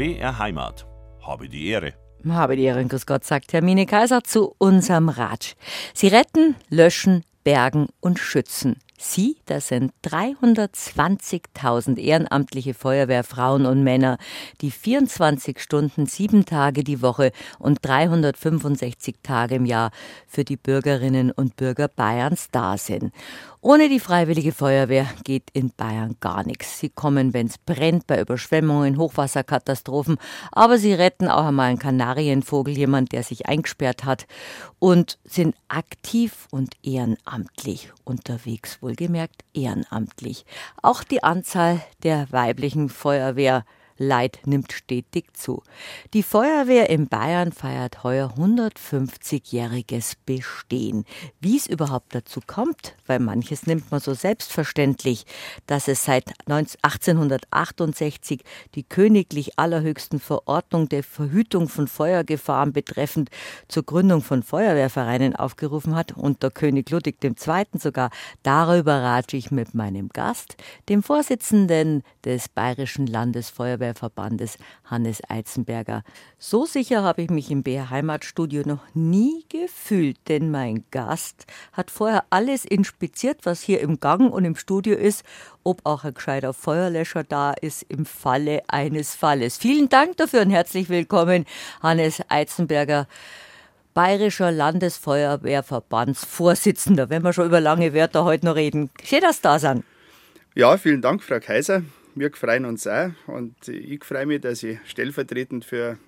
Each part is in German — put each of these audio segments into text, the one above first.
BR Heimat. Habe die Ehre. Habe die Ehre, grüß Gott, sagt Hermine Kaiser zu unserem Ratsch. Sie retten, löschen, bergen und schützen. Sie, das sind 320.000 ehrenamtliche Feuerwehrfrauen und Männer, die 24 Stunden, sieben Tage die Woche und 365 Tage im Jahr für die Bürgerinnen und Bürger Bayerns da sind. Ohne die Freiwillige Feuerwehr geht in Bayern gar nichts. Sie kommen, wenn es brennt, bei Überschwemmungen, Hochwasserkatastrophen, aber sie retten auch einmal einen Kanarienvogel, jemand, der sich eingesperrt hat, und sind aktiv und ehrenamtlich unterwegs, wohlgemerkt ehrenamtlich. Auch die Anzahl der weiblichen Feuerwehr Leid nimmt stetig zu. Die Feuerwehr in Bayern feiert heuer 150-jähriges Bestehen. Wie es überhaupt dazu kommt, weil manches nimmt man so selbstverständlich, dass es seit 1868 die königlich allerhöchsten Verordnung der Verhütung von Feuergefahren betreffend zur Gründung von Feuerwehrvereinen aufgerufen hat und der König Ludwig II. sogar. Darüber rate ich mit meinem Gast, dem Vorsitzenden des Bayerischen Landesfeuerwehr Verbandes Hannes Eizenberger. So sicher habe ich mich im BR Heimatstudio noch nie gefühlt, denn mein Gast hat vorher alles inspiziert, was hier im Gang und im Studio ist, ob auch ein gescheiter Feuerlöscher da ist im Falle eines Falles. Vielen Dank dafür und herzlich willkommen, Hannes Eizenberger. Bayerischer Landesfeuerwehrverbandsvorsitzender, wenn wir schon über lange Wörter heute noch reden. Schön, dass Sie da sind. Ja, vielen Dank, Frau Kaiser wir freuen uns auch und ich freue mich, dass ich stellvertretend für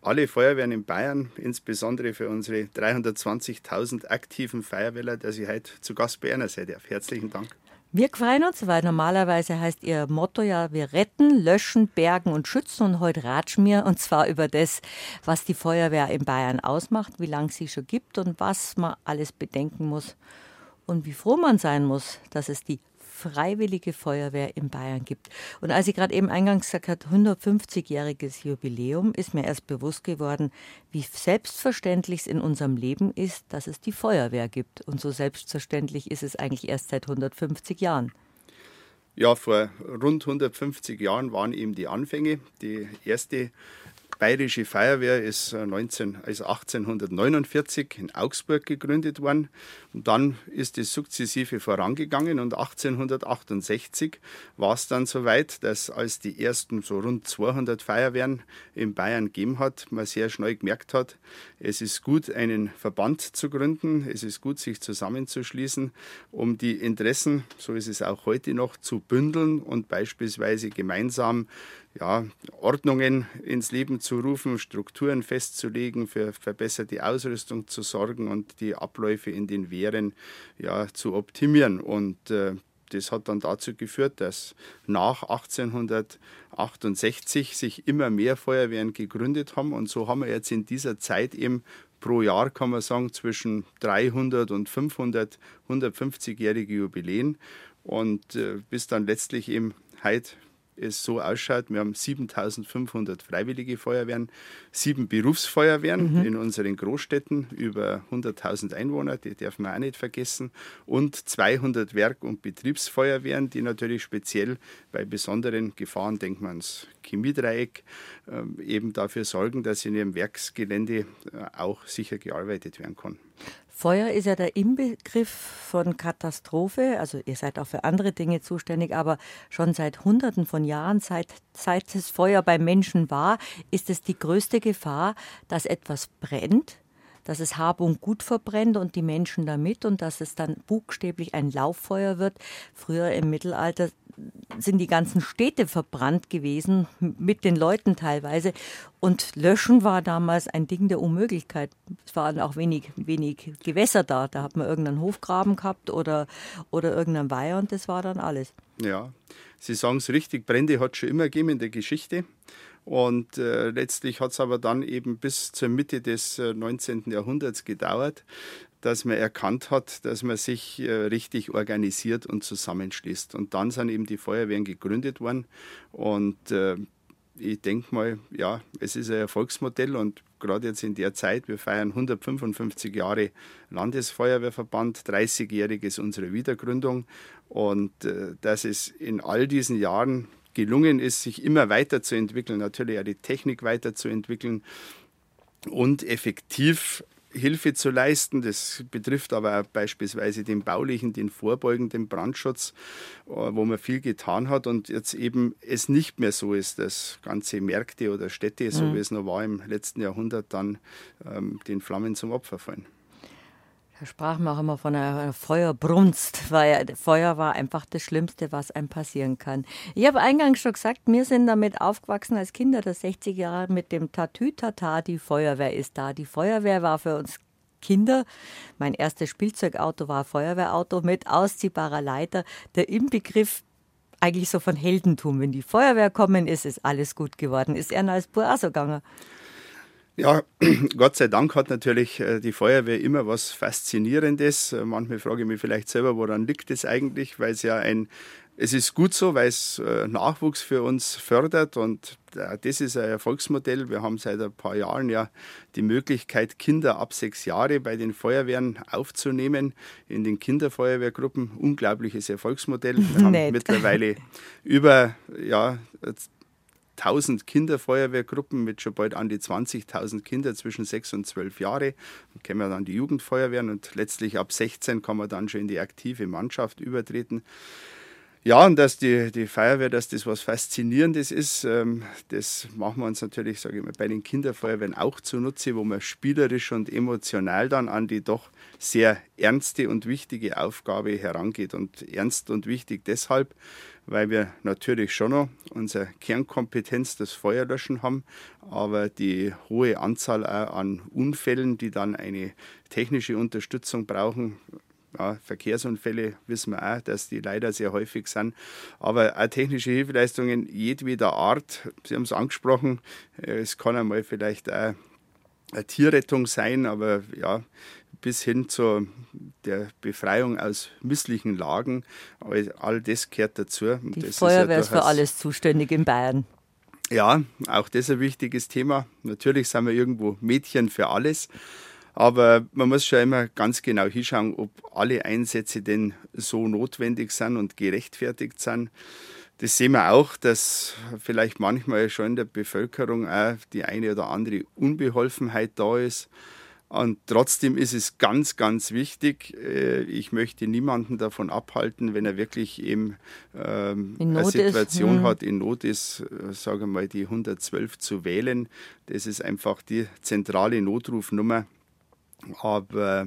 alle Feuerwehren in Bayern, insbesondere für unsere 320.000 aktiven Feuerwehrler, dass ich heute zu Gast bei Ihnen sein darf. Herzlichen Dank. Wir freuen uns, weil normalerweise heißt Ihr Motto ja, wir retten, löschen, bergen und schützen. Und heute ratschen wir, und zwar über das, was die Feuerwehr in Bayern ausmacht, wie lange sie schon gibt und was man alles bedenken muss und wie froh man sein muss, dass es die Freiwillige Feuerwehr in Bayern gibt. Und als ich gerade eben eingangs gesagt habe, 150-jähriges Jubiläum, ist mir erst bewusst geworden, wie selbstverständlich es in unserem Leben ist, dass es die Feuerwehr gibt. Und so selbstverständlich ist es eigentlich erst seit 150 Jahren. Ja, vor rund 150 Jahren waren eben die Anfänge. Die erste Bayerische Feuerwehr ist 19, äh, also 1849 in Augsburg gegründet worden. Und dann ist es sukzessive vorangegangen und 1868 war es dann soweit, dass als die ersten so rund 200 Feuerwehren in Bayern gegeben hat, man sehr schnell gemerkt hat, es ist gut, einen Verband zu gründen, es ist gut, sich zusammenzuschließen, um die Interessen, so ist es auch heute noch, zu bündeln und beispielsweise gemeinsam ja, Ordnungen ins Leben zu rufen, Strukturen festzulegen, für verbesserte Ausrüstung zu sorgen und die Abläufe in den Wehren ja, zu optimieren. Und äh, das hat dann dazu geführt, dass nach 1868 sich immer mehr Feuerwehren gegründet haben. Und so haben wir jetzt in dieser Zeit eben pro Jahr, kann man sagen, zwischen 300 und 500, 150-jährige Jubiläen. Und äh, bis dann letztlich eben heute es so ausschaut, wir haben 7500 freiwillige Feuerwehren, sieben Berufsfeuerwehren mhm. in unseren Großstädten, über 100.000 Einwohner, die darf man auch nicht vergessen, und 200 Werk- und Betriebsfeuerwehren, die natürlich speziell bei besonderen Gefahren, denkt man ans Chemiedreieck, ähm, eben dafür sorgen, dass in ihrem Werksgelände äh, auch sicher gearbeitet werden kann. Feuer ist ja der Inbegriff von Katastrophe. Also ihr seid auch für andere Dinge zuständig, aber schon seit Hunderten von Jahren, seit, seit es Feuer bei Menschen war, ist es die größte Gefahr, dass etwas brennt dass es Hab und Gut verbrennt und die Menschen damit und dass es dann buchstäblich ein Lauffeuer wird. Früher im Mittelalter sind die ganzen Städte verbrannt gewesen, mit den Leuten teilweise. Und Löschen war damals ein Ding der Unmöglichkeit. Es waren auch wenig, wenig Gewässer da. Da hat man irgendeinen Hofgraben gehabt oder, oder irgendeinen Weiher und das war dann alles. Ja, Sie sagen es richtig, Brände hat es schon immer gegeben in der Geschichte. Und äh, letztlich hat es aber dann eben bis zur Mitte des äh, 19. Jahrhunderts gedauert, dass man erkannt hat, dass man sich äh, richtig organisiert und zusammenschließt. Und dann sind eben die Feuerwehren gegründet worden. Und äh, ich denke mal, ja, es ist ein Erfolgsmodell und gerade jetzt in der Zeit, wir feiern 155 Jahre Landesfeuerwehrverband, 30-jähriges unsere Wiedergründung und äh, dass es in all diesen Jahren gelungen ist, sich immer weiterzuentwickeln, natürlich auch die Technik weiterzuentwickeln und effektiv Hilfe zu leisten. Das betrifft aber auch beispielsweise den baulichen, den vorbeugenden Brandschutz, äh, wo man viel getan hat und jetzt eben es nicht mehr so ist, dass ganze Märkte oder Städte, so mhm. wie es noch war im letzten Jahrhundert, dann ähm, den Flammen zum Opfer fallen. Da sprachen wir auch immer von einer Feuerbrunst, weil Feuer war einfach das Schlimmste, was einem passieren kann. Ich habe eingangs schon gesagt, wir sind damit aufgewachsen als Kinder der 60er Jahre mit dem Tatütata, die Feuerwehr ist da. Die Feuerwehr war für uns Kinder. Mein erstes Spielzeugauto war ein Feuerwehrauto mit ausziehbarer Leiter. Der Inbegriff eigentlich so von Heldentum. Wenn die Feuerwehr kommen ist, ist alles gut geworden. Ist er als Bur auch so gegangen? Ja, Gott sei Dank hat natürlich äh, die Feuerwehr immer was Faszinierendes. Äh, manchmal frage ich mich vielleicht selber, woran liegt es eigentlich, weil es ja ein, es ist gut so, weil es äh, Nachwuchs für uns fördert und das ist ein Erfolgsmodell. Wir haben seit ein paar Jahren ja die Möglichkeit, Kinder ab sechs Jahre bei den Feuerwehren aufzunehmen, in den Kinderfeuerwehrgruppen. Unglaubliches Erfolgsmodell. Wir haben mittlerweile über ja, 1000 Kinderfeuerwehrgruppen mit schon bald an die 20.000 Kinder zwischen 6 und 12 Jahre. Dann kennen wir dann die Jugendfeuerwehren und letztlich ab 16 kann man dann schon in die aktive Mannschaft übertreten. Ja, und dass die, die Feuerwehr, dass das was Faszinierendes ist, ähm, das machen wir uns natürlich, sage ich mal, bei den Kinderfeuerwehren auch zunutze, wo man spielerisch und emotional dann an die doch sehr ernste und wichtige Aufgabe herangeht. Und ernst und wichtig deshalb, weil wir natürlich schon noch unsere Kernkompetenz, das Feuerlöschen haben, aber die hohe Anzahl an Unfällen, die dann eine technische Unterstützung brauchen, ja, Verkehrsunfälle wissen wir auch, dass die leider sehr häufig sind. Aber auch technische Hilfeleistungen jedweder Art, Sie haben es angesprochen, äh, es kann einmal vielleicht auch eine Tierrettung sein, aber ja, bis hin zu der Befreiung aus misslichen Lagen. All das gehört dazu. Die das Feuerwehr ist, ja für alles zuständig in Bayern. Ja, auch das ist ein wichtiges Thema. Natürlich sind wir irgendwo Mädchen für alles. Aber man muss schon immer ganz genau hinschauen, ob alle Einsätze denn so notwendig sind und gerechtfertigt sind. Das sehen wir auch, dass vielleicht manchmal schon in der Bevölkerung auch die eine oder andere Unbeholfenheit da ist. Und trotzdem ist es ganz, ganz wichtig. Äh, ich möchte niemanden davon abhalten, wenn er wirklich eben ähm, eine Situation hm. hat, in Not ist, äh, sage mal, die 112 zu wählen. Das ist einfach die zentrale Notrufnummer. Aber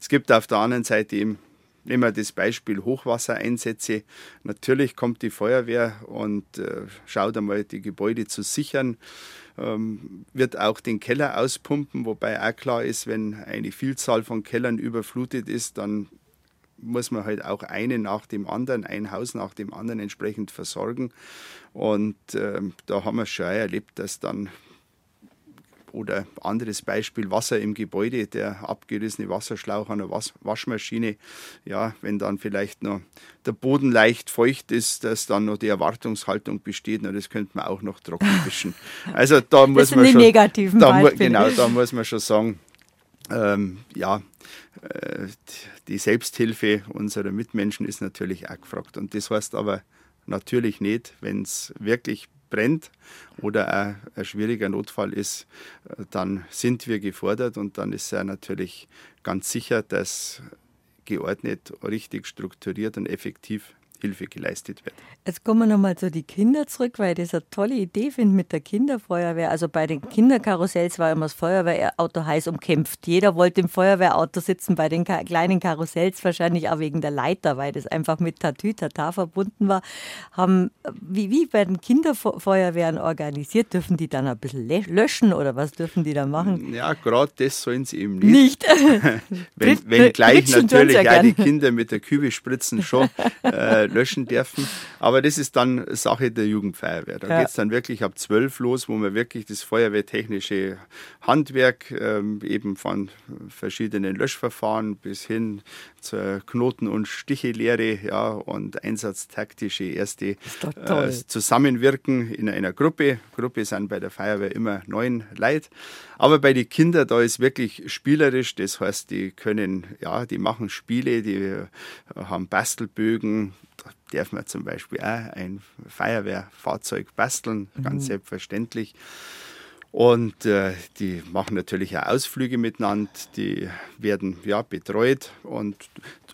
es gibt auf der anderen Seite eben Nehmen wir das Beispiel Hochwassereinsätze. Natürlich kommt die Feuerwehr und äh, schaut einmal, die Gebäude zu sichern ähm, wird auch den Keller auspumpen, wobei auch klar ist, wenn eine Vielzahl von Kellern überflutet ist, dann muss man halt auch einen nach dem anderen, ein Haus nach dem anderen entsprechend versorgen. Und äh, da haben wir schon erlebt, dass dann oder anderes Beispiel, Wasser im Gebäude, der abgerissene Wasserschlauch an der Was Waschmaschine. Ja, wenn dann vielleicht noch der Boden leicht feucht ist, dass dann noch die Erwartungshaltung besteht, na, das könnte man auch noch trocken wischen. Also da muss man die schon, negativen da, Genau, da muss man schon sagen, ähm, ja, äh, die Selbsthilfe unserer Mitmenschen ist natürlich auch gefragt. Und das heißt aber natürlich nicht, wenn es wirklich brennt oder ein, schwieriger Notfall ist, äh, dann sind wir gefordert und dann ist er natürlich ganz sicher, dass geordnet, richtig strukturiert und effektiv Hilfe geleistet wird. Jetzt kommen wir nochmal zu den Kindern zurück, weil ich das eine tolle Idee finde mit der Kinderfeuerwehr. Also bei den Kinderkarussells war immer das Feuerwehrauto heiß umkämpft. Jeder wollte im Feuerwehrauto sitzen, bei den kleinen Karussells wahrscheinlich auch wegen der Leiter, weil das einfach mit Tatütata verbunden war. Haben, wie, wie werden Kinderfeuerwehren organisiert? Dürfen die dann ein bisschen löschen oder was dürfen die da machen? Ja, gerade das sollen sie eben nicht. Nicht? wenn, wenn gleich natürlich ja die Kinder mit der Kübe spritzen schon äh, löschen dürfen. Aber das ist dann Sache der Jugendfeuerwehr. Da ja. geht es dann wirklich ab zwölf los, wo man wirklich das feuerwehrtechnische Handwerk ähm, eben von verschiedenen Löschverfahren bis hin zur Knoten- und Stichelehre ja, und einsatztaktische erste äh, Zusammenwirken in einer Gruppe. Gruppe sind bei der Feuerwehr immer neun Leute. Aber bei den Kindern, da ist wirklich spielerisch, das heißt, die können, ja, die machen Spiele, die haben Bastelbögen, darf man zum Beispiel auch ein Feuerwehrfahrzeug basteln, ganz mhm. selbstverständlich. Und äh, die machen natürlich auch Ausflüge miteinander, die werden ja betreut. Und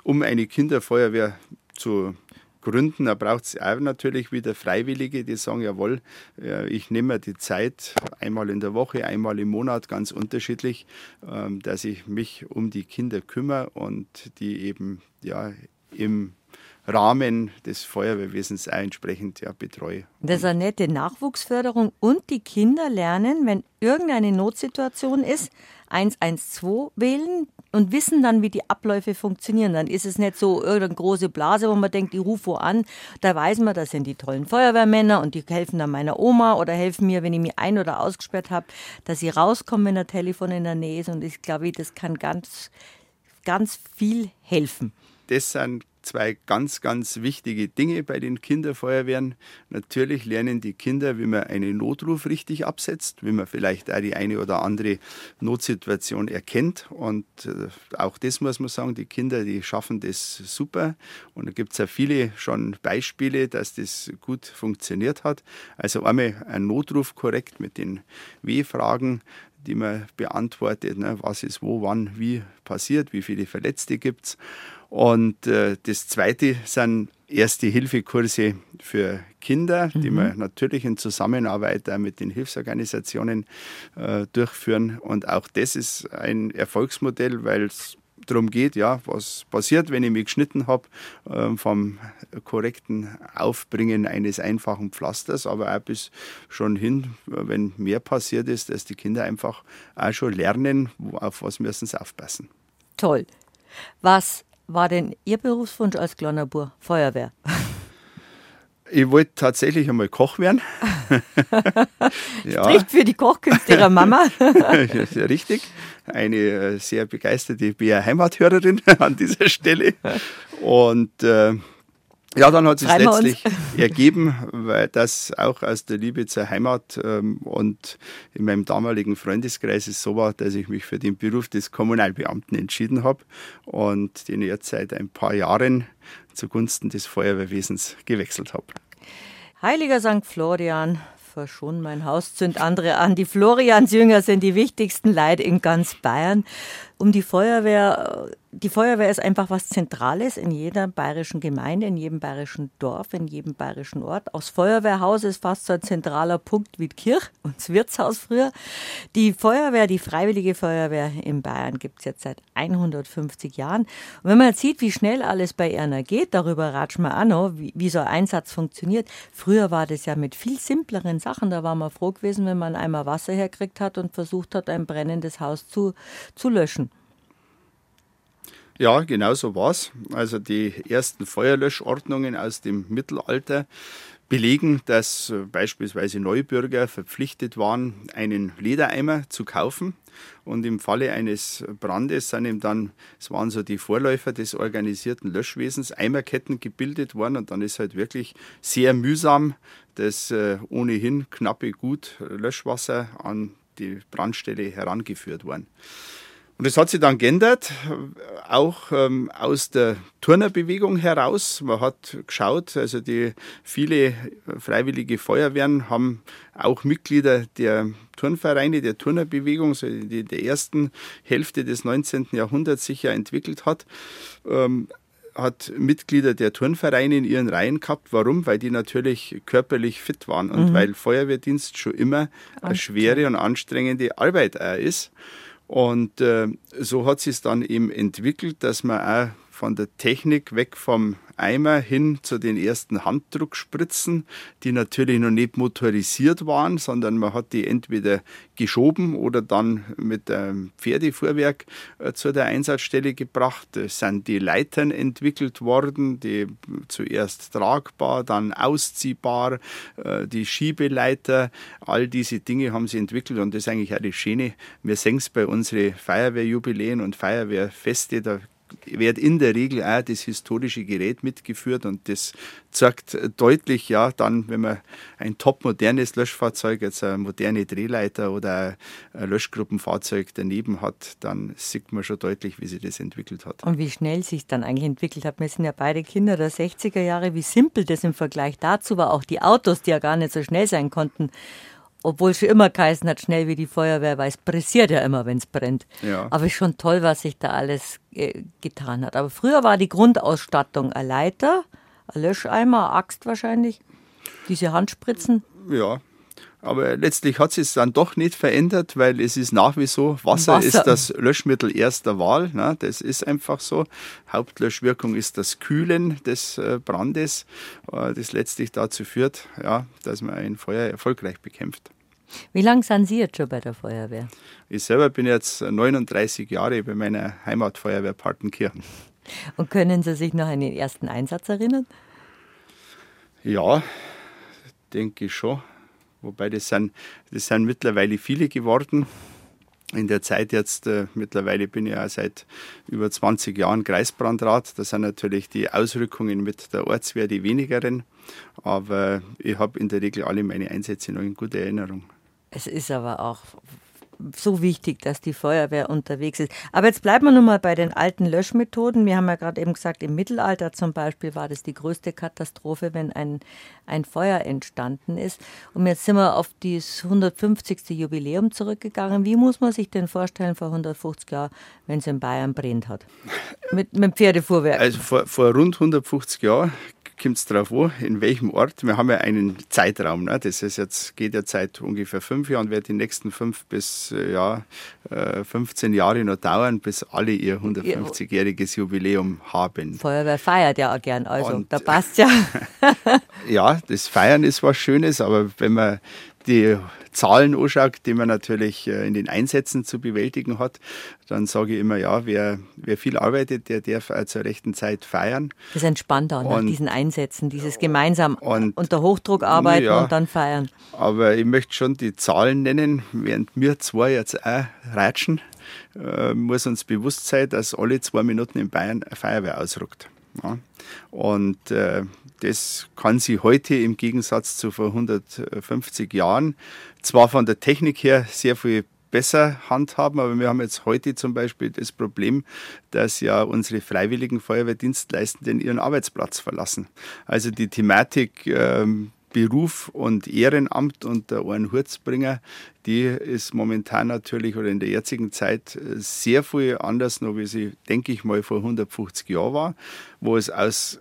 um eine Kinderfeuerwehr zu gründen, da braucht es auch natürlich wieder Freiwillige, die sagen, jawohl, äh, ich nehme mir die Zeit, einmal in der Woche, einmal im Monat, ganz unterschiedlich, ähm, dass ich mich um die Kinder kümmere und die eben ja im Rahmen des Feuerwehrwesens entsprechend ja, betreue. Das ist eine nette Nachwuchsförderung und die Kinder lernen, wenn irgendeine Notsituation ist, 112 wählen und wissen dann, wie die Abläufe funktionieren. Dann ist es nicht so irgendeine große Blase, wo man denkt, ich rufe wo an. Da weiß man, das sind die tollen Feuerwehrmänner und die helfen dann meiner Oma oder helfen mir, wenn ich mich ein- oder ausgesperrt habe, dass ich rauskomme, wenn ein Telefon in der Nähe ist. Und ich glaube, das kann ganz, ganz viel helfen. Das sind zwei ganz, ganz wichtige Dinge bei den Kinderfeuerwehren. Natürlich lernen die Kinder, wie man einen Notruf richtig absetzt, wie man vielleicht auch die eine oder andere Notsituation erkennt. Und äh, auch das muss man sagen, die Kinder, die schaffen das super. Und da gibt es ja viele schon Beispiele, dass das gut funktioniert hat. Also einmal ein Notruf korrekt mit den W-Fragen die man beantwortet, ne, was ist wo, wann, wie passiert, wie viele Verletzte gibt es. Und äh, das Zweite sind Erste-Hilfe-Kurse für Kinder, mhm. die wir natürlich in Zusammenarbeit mit den Hilfsorganisationen äh, durchführen. Und auch das ist ein Erfolgsmodell, weil es darum geht, ja, was passiert, wenn ich mich geschnitten habe, äh, vom korrekten Aufbringen eines einfachen Pflasters, aber auch bis schon hin, wenn mehr passiert ist, dass die Kinder einfach auch schon lernen, auf was müssen sie aufpassen. Toll. Was war denn Ihr Berufswunsch als kleiner Bub? Feuerwehr? Ich wollte tatsächlich einmal Koch werden. ja. Spricht für die Kochkünste Ihrer Mama. Richtig. Eine äh, sehr begeisterte BR-Heimathörerin an dieser Stelle. Und äh, ja, dann hat es sich letztlich ergeben, weil das auch aus der Liebe zur Heimat ähm, und in meinem damaligen Freundeskreis es so war, dass ich mich für den Beruf des Kommunalbeamten entschieden habe und den jetzt seit ein paar Jahren zugunsten des Feuerwehrwesens gewechselt habe. Heiliger St. Florian, verschon mein Haus, zünd andere an. Die Floriansjünger sind die wichtigsten Leid in ganz Bayern. Um die Feuerwehr die Feuerwehr ist einfach was Zentrales in jeder bayerischen Gemeinde, in jedem bayerischen Dorf, in jedem bayerischen Ort. Das Feuerwehrhaus ist fast so ein zentraler Punkt wie die Kirche und das Wirtshaus früher. Die Feuerwehr, die Freiwillige Feuerwehr in Bayern gibt es jetzt seit 150 Jahren. Und wenn man sieht, wie schnell alles bei Erna geht, darüber ratschen wir noch, wie, wie so ein Einsatz funktioniert. Früher war das ja mit viel simpleren Sachen. Da war man froh gewesen, wenn man einmal Wasser herkriegt hat und versucht hat, ein brennendes Haus zu, zu löschen. Ja, genau so war es. Also die ersten Feuerlöschordnungen aus dem Mittelalter belegen, dass äh, beispielsweise Neubürger verpflichtet waren, einen Ledereimer zu kaufen. Und im Falle eines Brandes sind eben dann, es waren so die Vorläufer des organisierten Löschwesens, Eimerketten gebildet worden. Und dann ist halt wirklich sehr mühsam das äh, ohnehin knappe Gut Löschwasser an die Brandstelle herangeführt worden. Und das hat sich dann geändert, auch ähm, aus der Turnerbewegung heraus. Man hat geschaut, also die viele freiwillige Feuerwehren haben auch Mitglieder der Turnvereine, der Turnerbewegung, so die der ersten Hälfte des 19. Jahrhunderts sich ja entwickelt hat. Ähm, hat Mitglieder der Turnvereine in ihren Reihen gehabt. Warum? Weil die natürlich körperlich fit waren und mhm. weil Feuerwehrdienst schon immer eine schwere und anstrengende Arbeit ist. Und äh, so hat sich dann eben entwickelt, dass man auch von der Technik weg vom Eimer hin zu den ersten Handdruckspritzen, die natürlich noch nicht motorisiert waren, sondern man hat die entweder geschoben oder dann mit einem Pferdefuhrwerk äh, zu der Einsatzstelle gebracht. Es sind die Leitern entwickelt worden, die zuerst tragbar, dann ausziehbar, äh, die Schiebeleiter, all diese Dinge haben sie entwickelt und das ist eigentlich auch das Schöne. Wir sehen es bei unseren Feuerwehrjubiläen und Feuerwehrfeste, da wird in der Regel auch das historische Gerät mitgeführt und das zeigt deutlich, ja, dann, wenn man ein top modernes Löschfahrzeug, jetzt eine moderne Drehleiter oder ein Löschgruppenfahrzeug daneben hat, dann sieht man schon deutlich, wie sich das entwickelt hat. Und wie schnell sich dann eigentlich entwickelt hat. Wir sind ja beide Kinder der 60er Jahre, wie simpel das im Vergleich dazu war. Auch die Autos, die ja gar nicht so schnell sein konnten obwohl es immer geheißen hat, schnell wie die Feuerwehr, weil es pressiert ja immer, wenn es brennt. Ja. Aber es ist schon toll, was sich da alles äh, getan hat. Aber früher war die Grundausstattung ein Leiter, ein Löscheimer, eine Axt wahrscheinlich, diese Handspritzen. Ja, aber letztlich hat sich es dann doch nicht verändert, weil es ist nach wie so, Wasser, Wasser. ist das Löschmittel erster Wahl. Ne? Das ist einfach so. Hauptlöschwirkung ist das Kühlen des äh, Brandes, äh, das letztlich dazu führt, ja, dass man ein Feuer erfolgreich bekämpft. Wie lange sind Sie jetzt schon bei der Feuerwehr? Ich selber bin jetzt 39 Jahre bei meiner Heimatfeuerwehr Partenkirchen. Und können Sie sich noch an den ersten Einsatz erinnern? Ja, denke ich schon. Wobei das sind, das sind mittlerweile viele geworden. In der Zeit jetzt, äh, mittlerweile bin ich ja seit über 20 Jahren Kreisbrandrat. Das sind natürlich die Ausrückungen mit der Ortswehr die wenigeren. Aber ich habe in der Regel alle meine Einsätze noch in guter Erinnerung. Es ist aber auch so wichtig, dass die Feuerwehr unterwegs ist. Aber jetzt bleiben wir nun mal bei den alten Löschmethoden. Wir haben ja gerade eben gesagt, im Mittelalter zum Beispiel war das die größte Katastrophe, wenn ein, ein Feuer entstanden ist. Und jetzt sind wir auf das 150. Jubiläum zurückgegangen. Wie muss man sich denn vorstellen vor 150 Jahren, wenn es in Bayern brennt hat? Mit, mit Pferdefuhrwerk. Also vor, vor rund 150 Jahren kommt es darauf an, in welchem Ort. Wir haben ja einen Zeitraum. Ne? Das ist jetzt, geht ja seit ungefähr fünf Jahren, wird die nächsten fünf bis äh, ja, 15 äh, Jahre noch dauern, bis alle ihr 150-jähriges Jubiläum haben. Feuerwehr feiert ja auch gern, also Und, da passt ja. ja, das Feiern ist was Schönes, aber wenn man die Zahlen anschaut, die man natürlich äh, in den Einsätzen zu bewältigen hat, dann sage ich immer, ja, wer, wer viel arbeitet, der darf auch zur rechten Zeit feiern. Das entspannt auch nach diesen Einsätzen, dieses gemeinsam und, unter Hochdruck arbeiten ja, und dann feiern. Aber ich möchte schon die Zahlen nennen, während wir zwei jetzt auch ratschen, äh, muss uns bewusst sein, dass alle zwei Minuten in Bayern eine Feuerwehr ausrückt. Ja. Und äh, das kann sie heute im Gegensatz zu vor 150 Jahren zwar von der Technik her sehr viel besser handhaben, aber wir haben jetzt heute zum Beispiel das Problem, dass ja unsere freiwilligen Feuerwehrdienstleistenden ihren Arbeitsplatz verlassen. Also die Thematik ähm, Beruf und Ehrenamt unter einen Hurzbringer, die ist momentan natürlich oder in der jetzigen Zeit äh, sehr viel anders, noch wie sie, denke ich mal, vor 150 Jahren war, wo es aus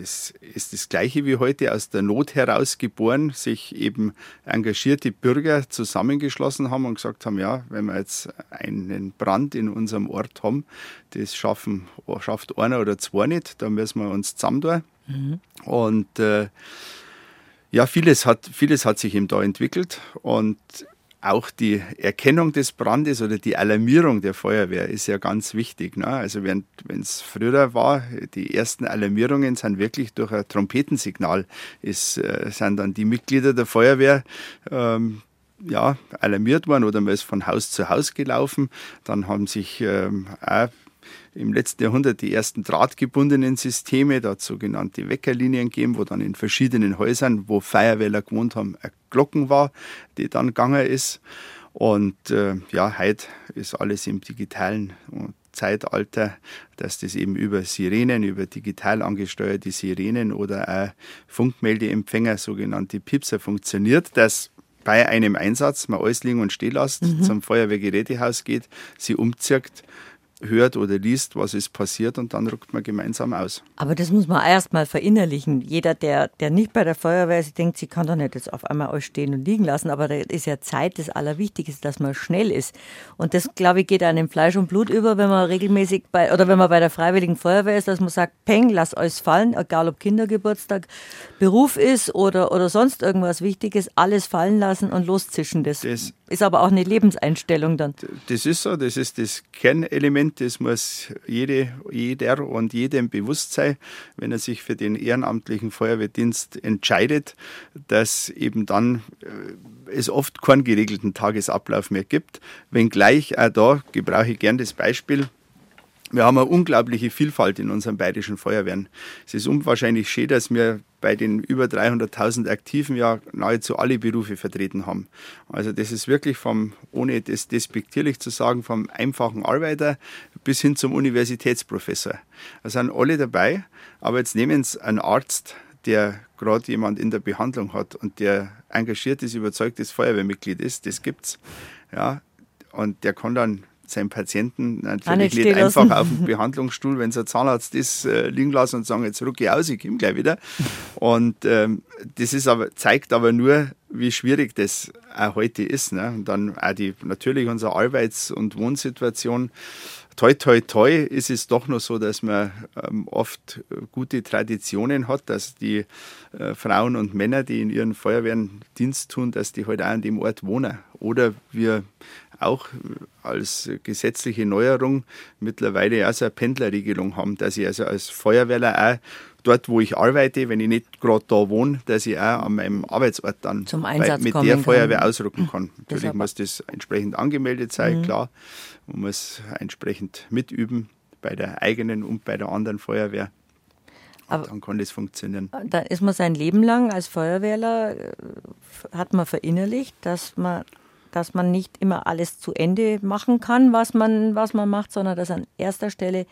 das ist das Gleiche wie heute aus der Not heraus geboren, sich eben engagierte Bürger zusammengeschlossen haben und gesagt haben, ja, wenn wir jetzt einen Brand in unserem Ort haben, das schaffen, schafft einer oder zwei nicht, dann müssen wir uns zusammen tun. Mhm. Und äh, ja, vieles hat, vieles hat sich eben da entwickelt und auch die Erkennung des Brandes oder die Alarmierung der Feuerwehr ist ja ganz wichtig. Ne? Also wenn es früher war, die ersten Alarmierungen sind wirklich durch ein Trompetensignal, ist, äh, sind dann die Mitglieder der Feuerwehr ähm, ja, alarmiert worden oder man ist von Haus zu Haus gelaufen. Dann haben sich ähm, auch im letzten Jahrhundert die ersten drahtgebundenen Systeme, da sogenannte Weckerlinien gegeben, wo dann in verschiedenen Häusern, wo Feuerwehrler gewohnt haben, eine Glocken war, die dann gegangen ist. Und äh, ja, heute ist alles im digitalen Zeitalter, dass das eben über Sirenen, über digital angesteuerte Sirenen oder auch Funkmeldeempfänger, sogenannte Pipser, funktioniert, dass bei einem Einsatz man alles liegen und stehen lässt, mhm. zum Feuerwehrgerätehaus geht, sie umzirkt hört oder liest, was ist passiert und dann rückt man gemeinsam aus. Aber das muss man erst mal verinnerlichen. Jeder, der, der nicht bei der Feuerwehr ist, denkt, sie kann doch nicht jetzt auf einmal alles stehen und liegen lassen, aber da ist ja Zeit das Allerwichtigste, dass man schnell ist. Und das, glaube ich, geht einem Fleisch und Blut über, wenn man regelmäßig bei, oder wenn man bei der Freiwilligen Feuerwehr ist, dass man sagt, Peng, lass alles fallen, egal ob Kindergeburtstag, Beruf ist oder, oder sonst irgendwas Wichtiges, alles fallen lassen und loszischen. Das, das ist aber auch eine Lebenseinstellung dann. Das ist so, das ist das Kernelement, das muss jede, jeder und jedem bewusst sein, wenn er sich für den ehrenamtlichen Feuerwehrdienst entscheidet, dass eben dann äh, es oft keinen geregelten Tagesablauf mehr gibt. Wenngleich auch da gebrauche ich gern das Beispiel, wir haben eine unglaubliche Vielfalt in unseren bayerischen Feuerwehren. Es ist unwahrscheinlich schön, dass wir bei den über 300.000 Aktiven ja nahezu alle Berufe vertreten haben. Also das ist wirklich vom, ohne das despektierlich zu sagen, vom einfachen Arbeiter bis hin zum Universitätsprofessor. Da sind alle dabei, aber jetzt nehmen Sie einen Arzt, der gerade jemand in der Behandlung hat und der engagiert ist, überzeugtes Feuerwehrmitglied ist, das gibt's. Ja, und der kann dann seinen Patienten natürlich nicht, nicht einfach auf dem Behandlungsstuhl, wenn es ein Zahnarzt ist, äh, liegen lassen und sagen, jetzt rucke ich aus, ich komme gleich wieder. Und ähm, das ist aber, zeigt aber nur, wie schwierig das auch heute ist. Ne? Und dann auch die, natürlich unsere Arbeits- und Wohnsituation toi, toi, toi ist es doch noch so, dass man ähm, oft gute Traditionen hat, dass die äh, Frauen und Männer, die in ihren Feuerwehren Dienst tun, dass die halt auch an dem Ort wohnen. Oder wir auch als gesetzliche Neuerung mittlerweile auch so eine Pendlerregelung haben, dass ich also als Feuerwehrler auch dort, wo ich arbeite, wenn ich nicht gerade da wohne, dass ich auch an meinem Arbeitsort dann Einsatz mit der Feuerwehr kann. ausrücken kann. Natürlich muss das entsprechend angemeldet sein, mhm. klar. Man muss entsprechend mitüben bei der eigenen und bei der anderen Feuerwehr. Aber dann kann das funktionieren. Da ist man sein Leben lang als Feuerwehrler, äh, hat man verinnerlicht, dass man dass man nicht immer alles zu Ende machen kann, was man, was man macht, sondern dass an erster Stelle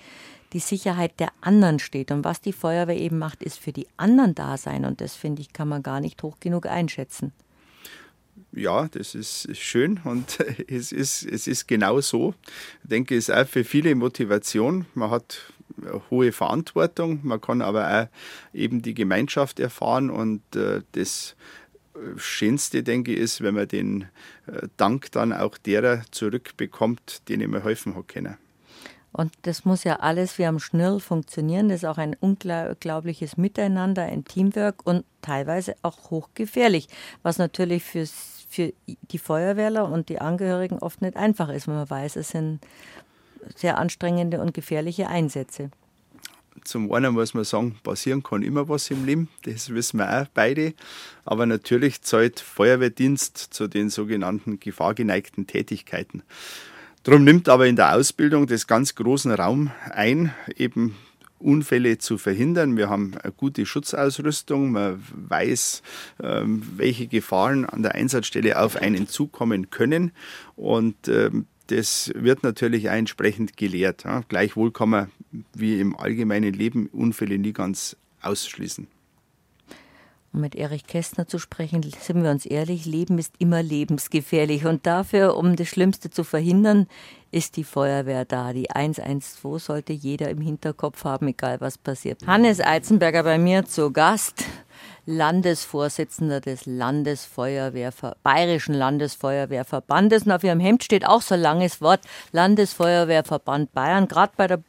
die Sicherheit der anderen steht. Und was die Feuerwehr eben macht, ist für die anderen da sein. Und das, finde ich, kann man gar nicht hoch genug einschätzen. Ja, das ist schön und es ist, es ist genau so. Ich denke, es ist auch für viele Motivation. Man hat hohe Verantwortung, man kann aber auch eben die Gemeinschaft erfahren und äh, das Schönste, denke ich, ist, wenn man den Dank dann auch derer zurückbekommt, denen man helfen hat können. Und das muss ja alles wie am Schnirl funktionieren. Das ist auch ein unglaubliches Miteinander, ein Teamwork und teilweise auch hochgefährlich, was natürlich für, für die Feuerwehrler und die Angehörigen oft nicht einfach ist, wenn man weiß, es sind sehr anstrengende und gefährliche Einsätze. Zum einen muss man sagen, passieren kann immer was im Leben, das wissen wir auch beide. Aber natürlich zahlt Feuerwehrdienst zu den sogenannten gefahrgeneigten Tätigkeiten. Darum nimmt aber in der Ausbildung das ganz großen Raum ein, eben Unfälle zu verhindern. Wir haben eine gute Schutzausrüstung. Man weiß, ähm, welche Gefahren an der Einsatzstelle auf einen zukommen können. Und ähm, das wird natürlich auch entsprechend gelehrt. Ja. Gleichwohl kann man, wie im allgemeinen Leben, Unfälle nie ganz ausschließen. Um mit Erich Kästner zu sprechen, sind wir uns ehrlich, Leben ist immer lebensgefährlich. Und dafür, um das Schlimmste zu verhindern, ist die Feuerwehr da. Die 112 sollte jeder im Hinterkopf haben, egal was passiert. Hannes Eizenberger bei mir zu Gast. Landesvorsitzender des Landesfeuerwehrver Bayerischen Landesfeuerwehrverbandes. Und auf Ihrem Hemd steht auch so ein langes Wort Landesfeuerwehrverband Bayern. Gerade bei der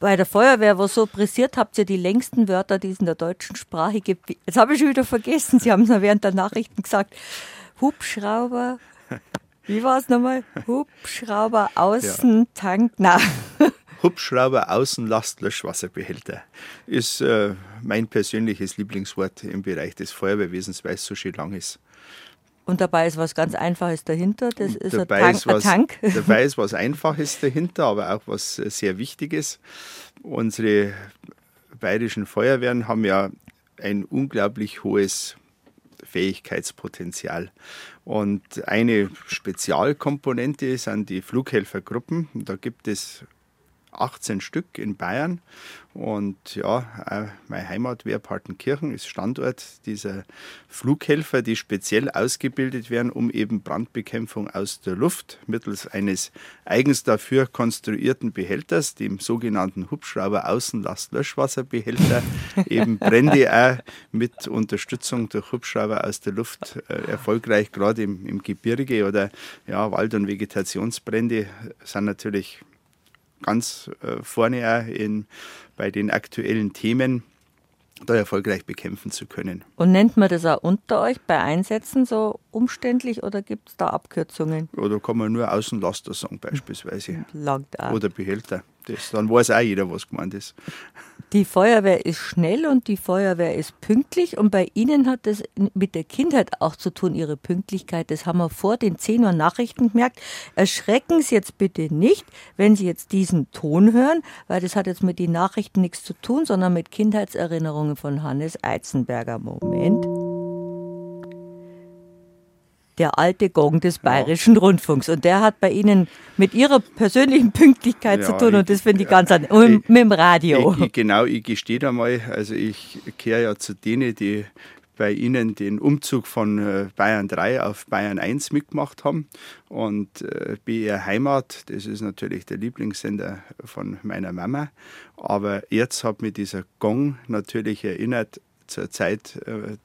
bei der Feuerwehr, wo so pressiert, habt ihr die längsten Wörter, die es in der deutschen Sprache gibt. Jetzt habe ich schon wieder vergessen, Sie haben es während der Nachrichten gesagt. Hubschrauber, wie war es nochmal? Hubschrauber, Außentank, ja. na. Hubschrauber Außenlastlöschwasserbehälter ist äh, mein persönliches Lieblingswort im Bereich des Feuerwehrwesens, weil es so schön lang ist. Und dabei ist was ganz Einfaches dahinter, das ist dabei ein, Tank, ist was, ein Tank. Dabei ist was Einfaches dahinter, aber auch was sehr Wichtiges. Unsere bayerischen Feuerwehren haben ja ein unglaublich hohes Fähigkeitspotenzial. Und eine Spezialkomponente sind die Flughelfergruppen. Da gibt es 18 Stück in Bayern. Und ja, meine Heimat Werpartenkirchen ist Standort dieser Flughelfer, die speziell ausgebildet werden, um eben Brandbekämpfung aus der Luft mittels eines eigens dafür konstruierten Behälters, dem sogenannten Hubschrauber Außenlastlöschwasserbehälter, eben Brände auch mit Unterstützung durch Hubschrauber aus der Luft äh, erfolgreich, gerade im, im Gebirge oder ja, Wald- und Vegetationsbrände sind natürlich ganz äh, vorne auch in, bei den aktuellen Themen da erfolgreich bekämpfen zu können. Und nennt man das auch unter euch bei Einsätzen so umständlich oder gibt es da Abkürzungen? Oder kann man nur Außenlaster sagen beispielsweise. Langt auch. Oder Behälter. Das, dann weiß auch jeder, was gemeint ist. Die Feuerwehr ist schnell und die Feuerwehr ist pünktlich. Und bei Ihnen hat das mit der Kindheit auch zu tun, Ihre Pünktlichkeit. Das haben wir vor den 10 Uhr Nachrichten gemerkt. Erschrecken Sie jetzt bitte nicht, wenn Sie jetzt diesen Ton hören, weil das hat jetzt mit den Nachrichten nichts zu tun, sondern mit Kindheitserinnerungen von Hannes Eizenberger. Moment der alte Gong des Bayerischen. Rundfunks. Und der hat bei Ihnen mit Ihrer persönlichen Pünktlichkeit ja, zu tun. Und das finde ich ganz an. Ich, mit dem Radio. Ich, genau, ich gestehe da mal, also ich kehre ja zu denen, die bei Ihnen den Umzug von äh, Bayern 3 auf Bayern 1 mitgemacht haben. Und äh, BR Heimat, das ist natürlich der Lieblingssender von meiner Mama. Aber jetzt hat mich dieser Gong natürlich erinnert zur Zeit äh,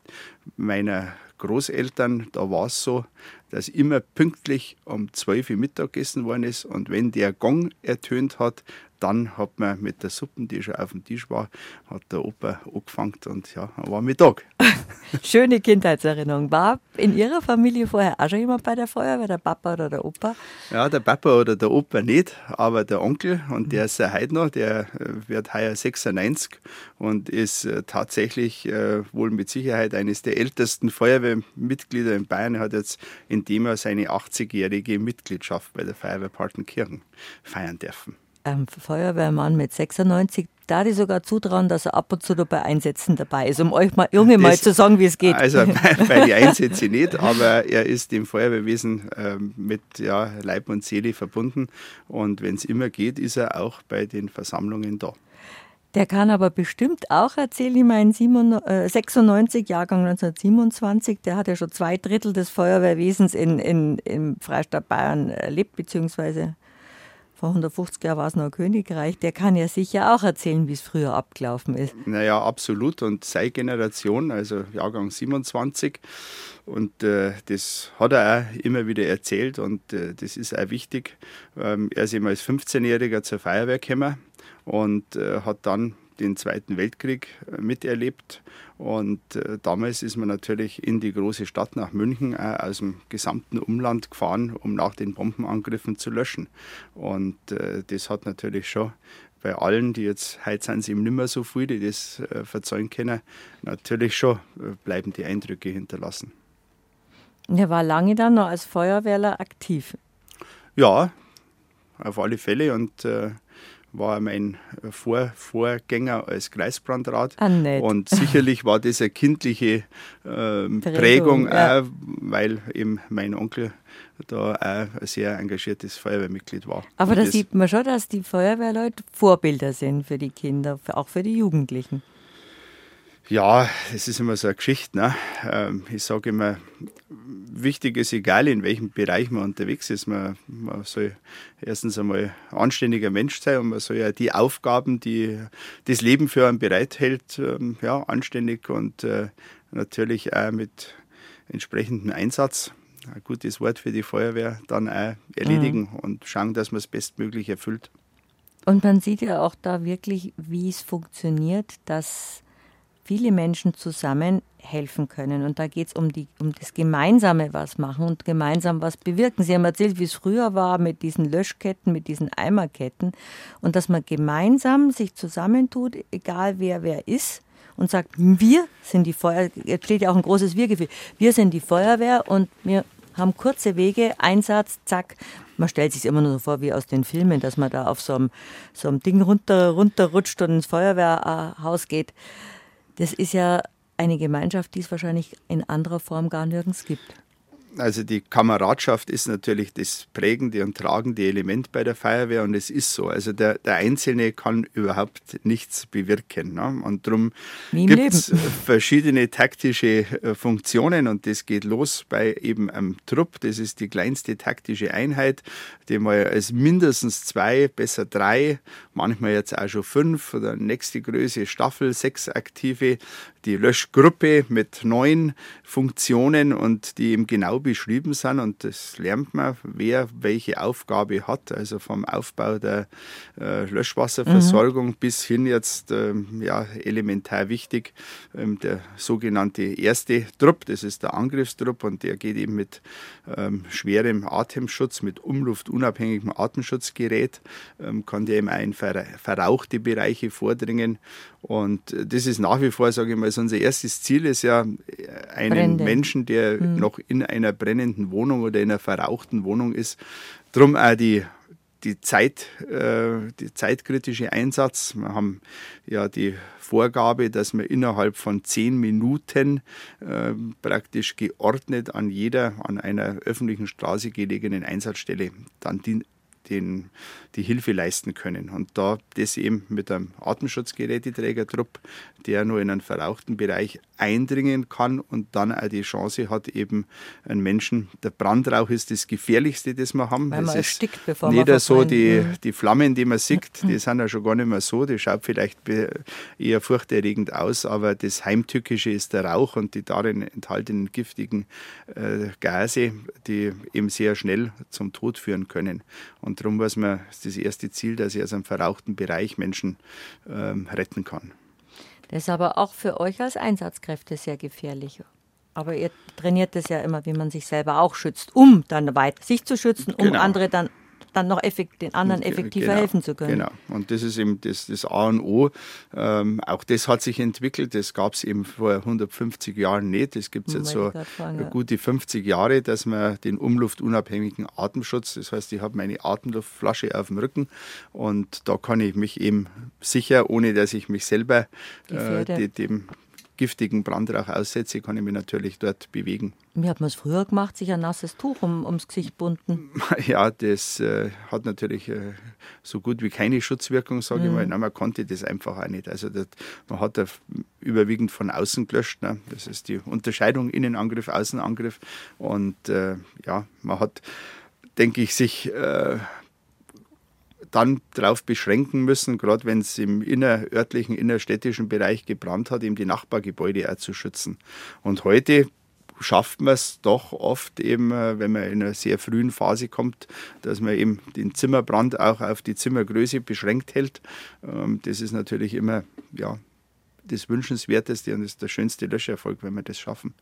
meiner Großeltern, da war es so, dass immer pünktlich um 12 Uhr Mittag gegessen worden ist. Und wenn der Gong ertönt hat, dann hat man mit der Suppe, die schon auf dem Tisch war, hat der Opa angefangen und ja, war Mittag. Schöne Kindheitserinnerung. War in Ihrer Familie vorher auch schon jemand bei der Feuerwehr, der Papa oder der Opa? Ja, der Papa oder der Opa nicht, aber der Onkel und der ist ja heute noch, der äh, wird heuer 96 und ist äh, tatsächlich äh, wohl mit Sicherheit eines der ältesten Feuerwehrmitglieder in Bayern. Er hat jetzt in dem Jahr seine 80-jährige Mitgliedschaft bei der Feuerwehr Partenkirchen feiern dürfen ähm, Feuerwehrmann mit 96, da ich sogar zutrauen, dass er ab und zu bei Einsätzen dabei ist, um euch mal Junge mal zu sagen, wie es geht. Also bei, bei den Einsätzen nicht, aber er ist dem Feuerwehrwesen äh, mit ja, Leib und Seele verbunden und wenn es immer geht, ist er auch bei den Versammlungen da. Der kann aber bestimmt auch erzählen, ich meine, 96, Jahrgang 1927, der hat ja schon zwei Drittel des Feuerwehrwesens in, in, im Freistaat Bayern erlebt, beziehungsweise vor 150 Jahren war es noch ein Königreich, der kann ja sicher auch erzählen, wie es früher abgelaufen ist. Naja, absolut. Und seine Generation, also Jahrgang 27, und äh, das hat er auch immer wieder erzählt und äh, das ist auch wichtig. Ähm, er ist eben als 15-Jähriger zur Feuerwehr gekommen und äh, hat dann den Zweiten Weltkrieg äh, miterlebt. Und äh, damals ist man natürlich in die große Stadt nach München äh, aus dem gesamten Umland gefahren, um nach den Bombenangriffen zu löschen. Und äh, das hat natürlich schon bei allen, die jetzt, heute sind es eben nicht mehr so viele, die das äh, verzeihen können, natürlich schon äh, bleiben die Eindrücke hinterlassen. Er war lange dann noch als Feuerwehrler aktiv. Ja, auf alle Fälle. Und war mein Vor Vorgänger als Kreisbrandrat. Ah, und sicherlich war das eine kindliche äh, Prägung, Prägung ja. auch, weil eben mein Onkel da auch ein sehr engagiertes Feuerwehrmitglied war. Aber da sieht man schon, dass die Feuerwehrleute Vorbilder sind für die Kinder, auch für die Jugendlichen. Ja, es ist immer so eine Geschichte. Ne? Ähm, ich sage immer, wichtig ist, egal in welchem Bereich man unterwegs ist, man, man soll erstens einmal anständiger Mensch sein und man soll ja die Aufgaben, die das Leben für einen bereithält, ähm, ja, anständig und äh, natürlich auch mit entsprechendem Einsatz, ein gutes Wort für die Feuerwehr, dann auch erledigen mhm. und schauen, dass man es bestmöglich erfüllt. Und man sieht ja auch da wirklich, wie es funktioniert, dass viele Menschen zusammen helfen können. Und da geht es um, um das gemeinsame was machen und gemeinsam was bewirken. Sie haben erzählt, wie es früher war mit diesen Löschketten, mit diesen Eimerketten und dass man gemeinsam sich zusammentut, egal wer wer ist und sagt, wir sind die Feuerwehr, jetzt steht ja auch ein großes Wir-Gefühl, wir sind die Feuerwehr und wir haben kurze Wege, Einsatz, zack. Man stellt sich immer nur so vor wie aus den Filmen, dass man da auf so einem, so einem Ding runter, runterrutscht und ins Feuerwehrhaus geht. Das ist ja eine Gemeinschaft, die es wahrscheinlich in anderer Form gar nirgends gibt. Also die Kameradschaft ist natürlich das prägende und tragende Element bei der Feuerwehr und es ist so. Also der, der Einzelne kann überhaupt nichts bewirken. Ne? Und darum gibt es verschiedene taktische äh, Funktionen und das geht los bei eben einem Trupp. Das ist die kleinste taktische Einheit, die mal als mindestens zwei, besser drei, manchmal jetzt auch schon fünf oder nächste Größe Staffel, sechs Aktive, die Löschgruppe mit neun Funktionen und die eben genau beschrieben sind. Und das lernt man, wer welche Aufgabe hat, also vom Aufbau der äh, Löschwasserversorgung mhm. bis hin jetzt ähm, ja, elementar wichtig, ähm, der sogenannte erste Trupp, das ist der Angriffstrupp und der geht eben mit ähm, schwerem Atemschutz, mit umluftunabhängigem Atemschutzgerät, ähm, kann der eben auch in ver verrauchte Bereiche vordringen und das ist nach wie vor, sage ich mal, unser erstes Ziel ist ja, einen Brände. Menschen, der mhm. noch in einer brennenden Wohnung oder in einer verrauchten Wohnung ist, drum auch die die, Zeit, äh, die zeitkritische Einsatz. Wir haben ja die Vorgabe, dass wir innerhalb von zehn Minuten äh, praktisch geordnet an jeder, an einer öffentlichen Straße gelegenen Einsatzstelle dann die, den, die Hilfe leisten können. Und da das eben mit einem Atemschutzgeräteträgertrupp, der nur in einen verrauchten Bereich eindringen kann und dann auch die Chance hat, eben einen Menschen, der Brandrauch ist das Gefährlichste, das wir haben. Weil man das erstickt, bevor nicht man so die, mhm. die Flammen, die man sieht, die sind ja schon gar nicht mehr so, die schaut vielleicht eher furchterregend aus, aber das Heimtückische ist der Rauch und die darin enthaltenen giftigen äh, Gase, die eben sehr schnell zum Tod führen können. Und darum weiß man, ist das erste Ziel, dass ich aus einem verrauchten Bereich Menschen ähm, retten kann. Das ist aber auch für euch als Einsatzkräfte sehr gefährlich. Aber ihr trainiert das ja immer, wie man sich selber auch schützt, um dann weiter sich zu schützen, um genau. andere dann dann noch effekt, den anderen effektiver genau, helfen zu können. Genau, und das ist eben das, das A und O. Ähm, auch das hat sich entwickelt, das gab es eben vor 150 Jahren nicht. Das gibt es jetzt so fragen, ja. gute 50 Jahre, dass man den umluftunabhängigen Atemschutz, das heißt, ich habe meine Atemluftflasche auf dem Rücken und da kann ich mich eben sicher, ohne dass ich mich selber äh, dem giftigen Brandrauch aussetze, kann ich mich natürlich dort bewegen. Wie hat man es früher gemacht? Sich ein nasses Tuch um, ums Gesicht bunden? Ja, das äh, hat natürlich äh, so gut wie keine Schutzwirkung, sage mhm. ich mal. Nein, man konnte das einfach auch nicht. Also das, man hat überwiegend von außen gelöscht. Ne? Das ist die Unterscheidung Innenangriff, Außenangriff. Und äh, ja, man hat, denke ich, sich äh, dann darauf beschränken müssen, gerade wenn es im innerörtlichen, innerstädtischen Bereich gebrannt hat, eben die Nachbargebäude auch zu schützen. Und heute schafft man es doch oft eben, äh, wenn man in einer sehr frühen Phase kommt, dass man eben den Zimmerbrand auch auf die Zimmergröße beschränkt hält. Ähm, das ist natürlich immer ja, das Wünschenswerteste und das ist der schönste Löscherfolg, wenn wir das schaffen.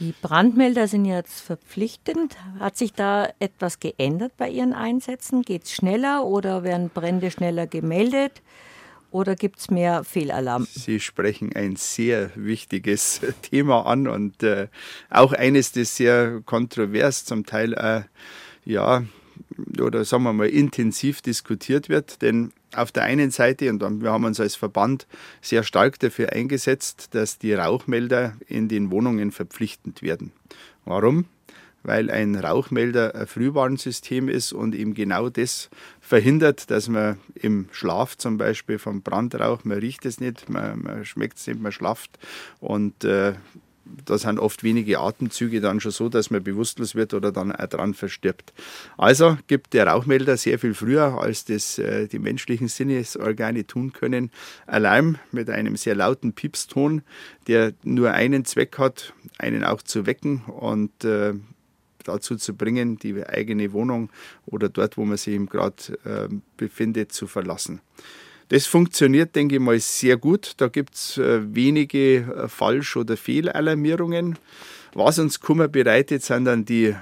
Die Brandmelder sind jetzt verpflichtend. Hat sich da etwas geändert bei Ihren Einsätzen? Geht es schneller oder werden Brände schneller gemeldet? Oder gibt es mehr Fehlalarm? Sie sprechen ein sehr wichtiges Thema an und äh, auch eines, das sehr kontrovers zum Teil äh, ja, oder sagen wir mal intensiv diskutiert wird. Denn auf der einen Seite, und wir haben uns als Verband sehr stark dafür eingesetzt, dass die Rauchmelder in den Wohnungen verpflichtend werden. Warum? Weil ein Rauchmelder ein Frühwarnsystem ist und eben genau das verhindert, dass man im Schlaf zum Beispiel vom Brandrauch, man riecht es nicht, man, man schmeckt es nicht, man schlaft und äh, da sind oft wenige Atemzüge dann schon so, dass man bewusstlos wird oder dann auch dran verstirbt. Also gibt der Rauchmelder sehr viel früher, als das äh, die menschlichen Sinnesorgane tun können, Alarm mit einem sehr lauten Piepston, der nur einen Zweck hat, einen auch zu wecken und äh, dazu zu bringen, die eigene Wohnung oder dort, wo man sich gerade äh, befindet, zu verlassen. Das funktioniert, denke ich mal, sehr gut. Da gibt es äh, wenige äh, Falsch- oder Fehlalarmierungen. Was uns Kummer bereitet, sind dann die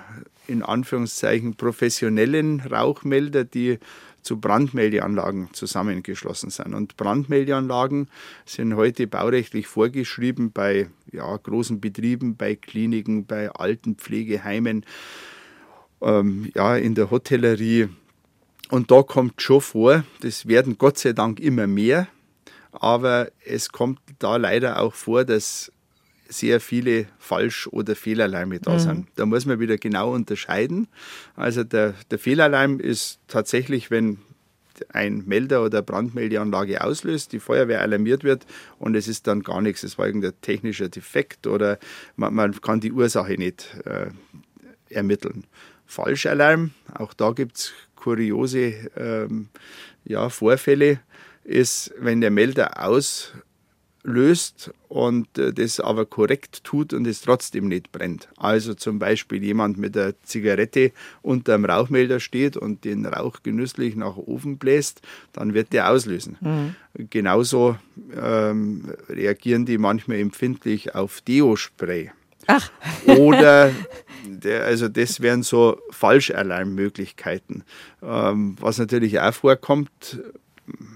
in Anführungszeichen professionellen Rauchmelder, die zu Brandmeldeanlagen zusammengeschlossen sind. Und Brandmeldeanlagen sind heute baurechtlich vorgeschrieben bei ja, großen Betrieben, bei Kliniken, bei Altenpflegeheimen, ähm, ja, in der Hotellerie und da kommt schon vor, das werden Gott sei Dank immer mehr, aber es kommt da leider auch vor, dass sehr viele Falsch- oder Fehlalarme da mhm. sind. Da muss man wieder genau unterscheiden. Also der, der Fehlalarm ist tatsächlich, wenn ein Melder oder Brandmeldeanlage auslöst, die Feuerwehr alarmiert wird und es ist dann gar nichts. Es war irgendein technischer Defekt oder man, man kann die Ursache nicht äh, ermitteln. Falschalarm, auch da gibt es kuriose ähm, ja, Vorfälle ist, wenn der Melder aus löst und äh, das aber korrekt tut und es trotzdem nicht brennt. Also zum Beispiel jemand mit der Zigarette unter dem Rauchmelder steht und den Rauch genüsslich nach oben bläst, dann wird der auslösen. Mhm. Genauso ähm, reagieren die manchmal empfindlich auf Deo-Spray. Ach. Oder, der, also das wären so Falschalarmmöglichkeiten. Ähm, was natürlich auch vorkommt,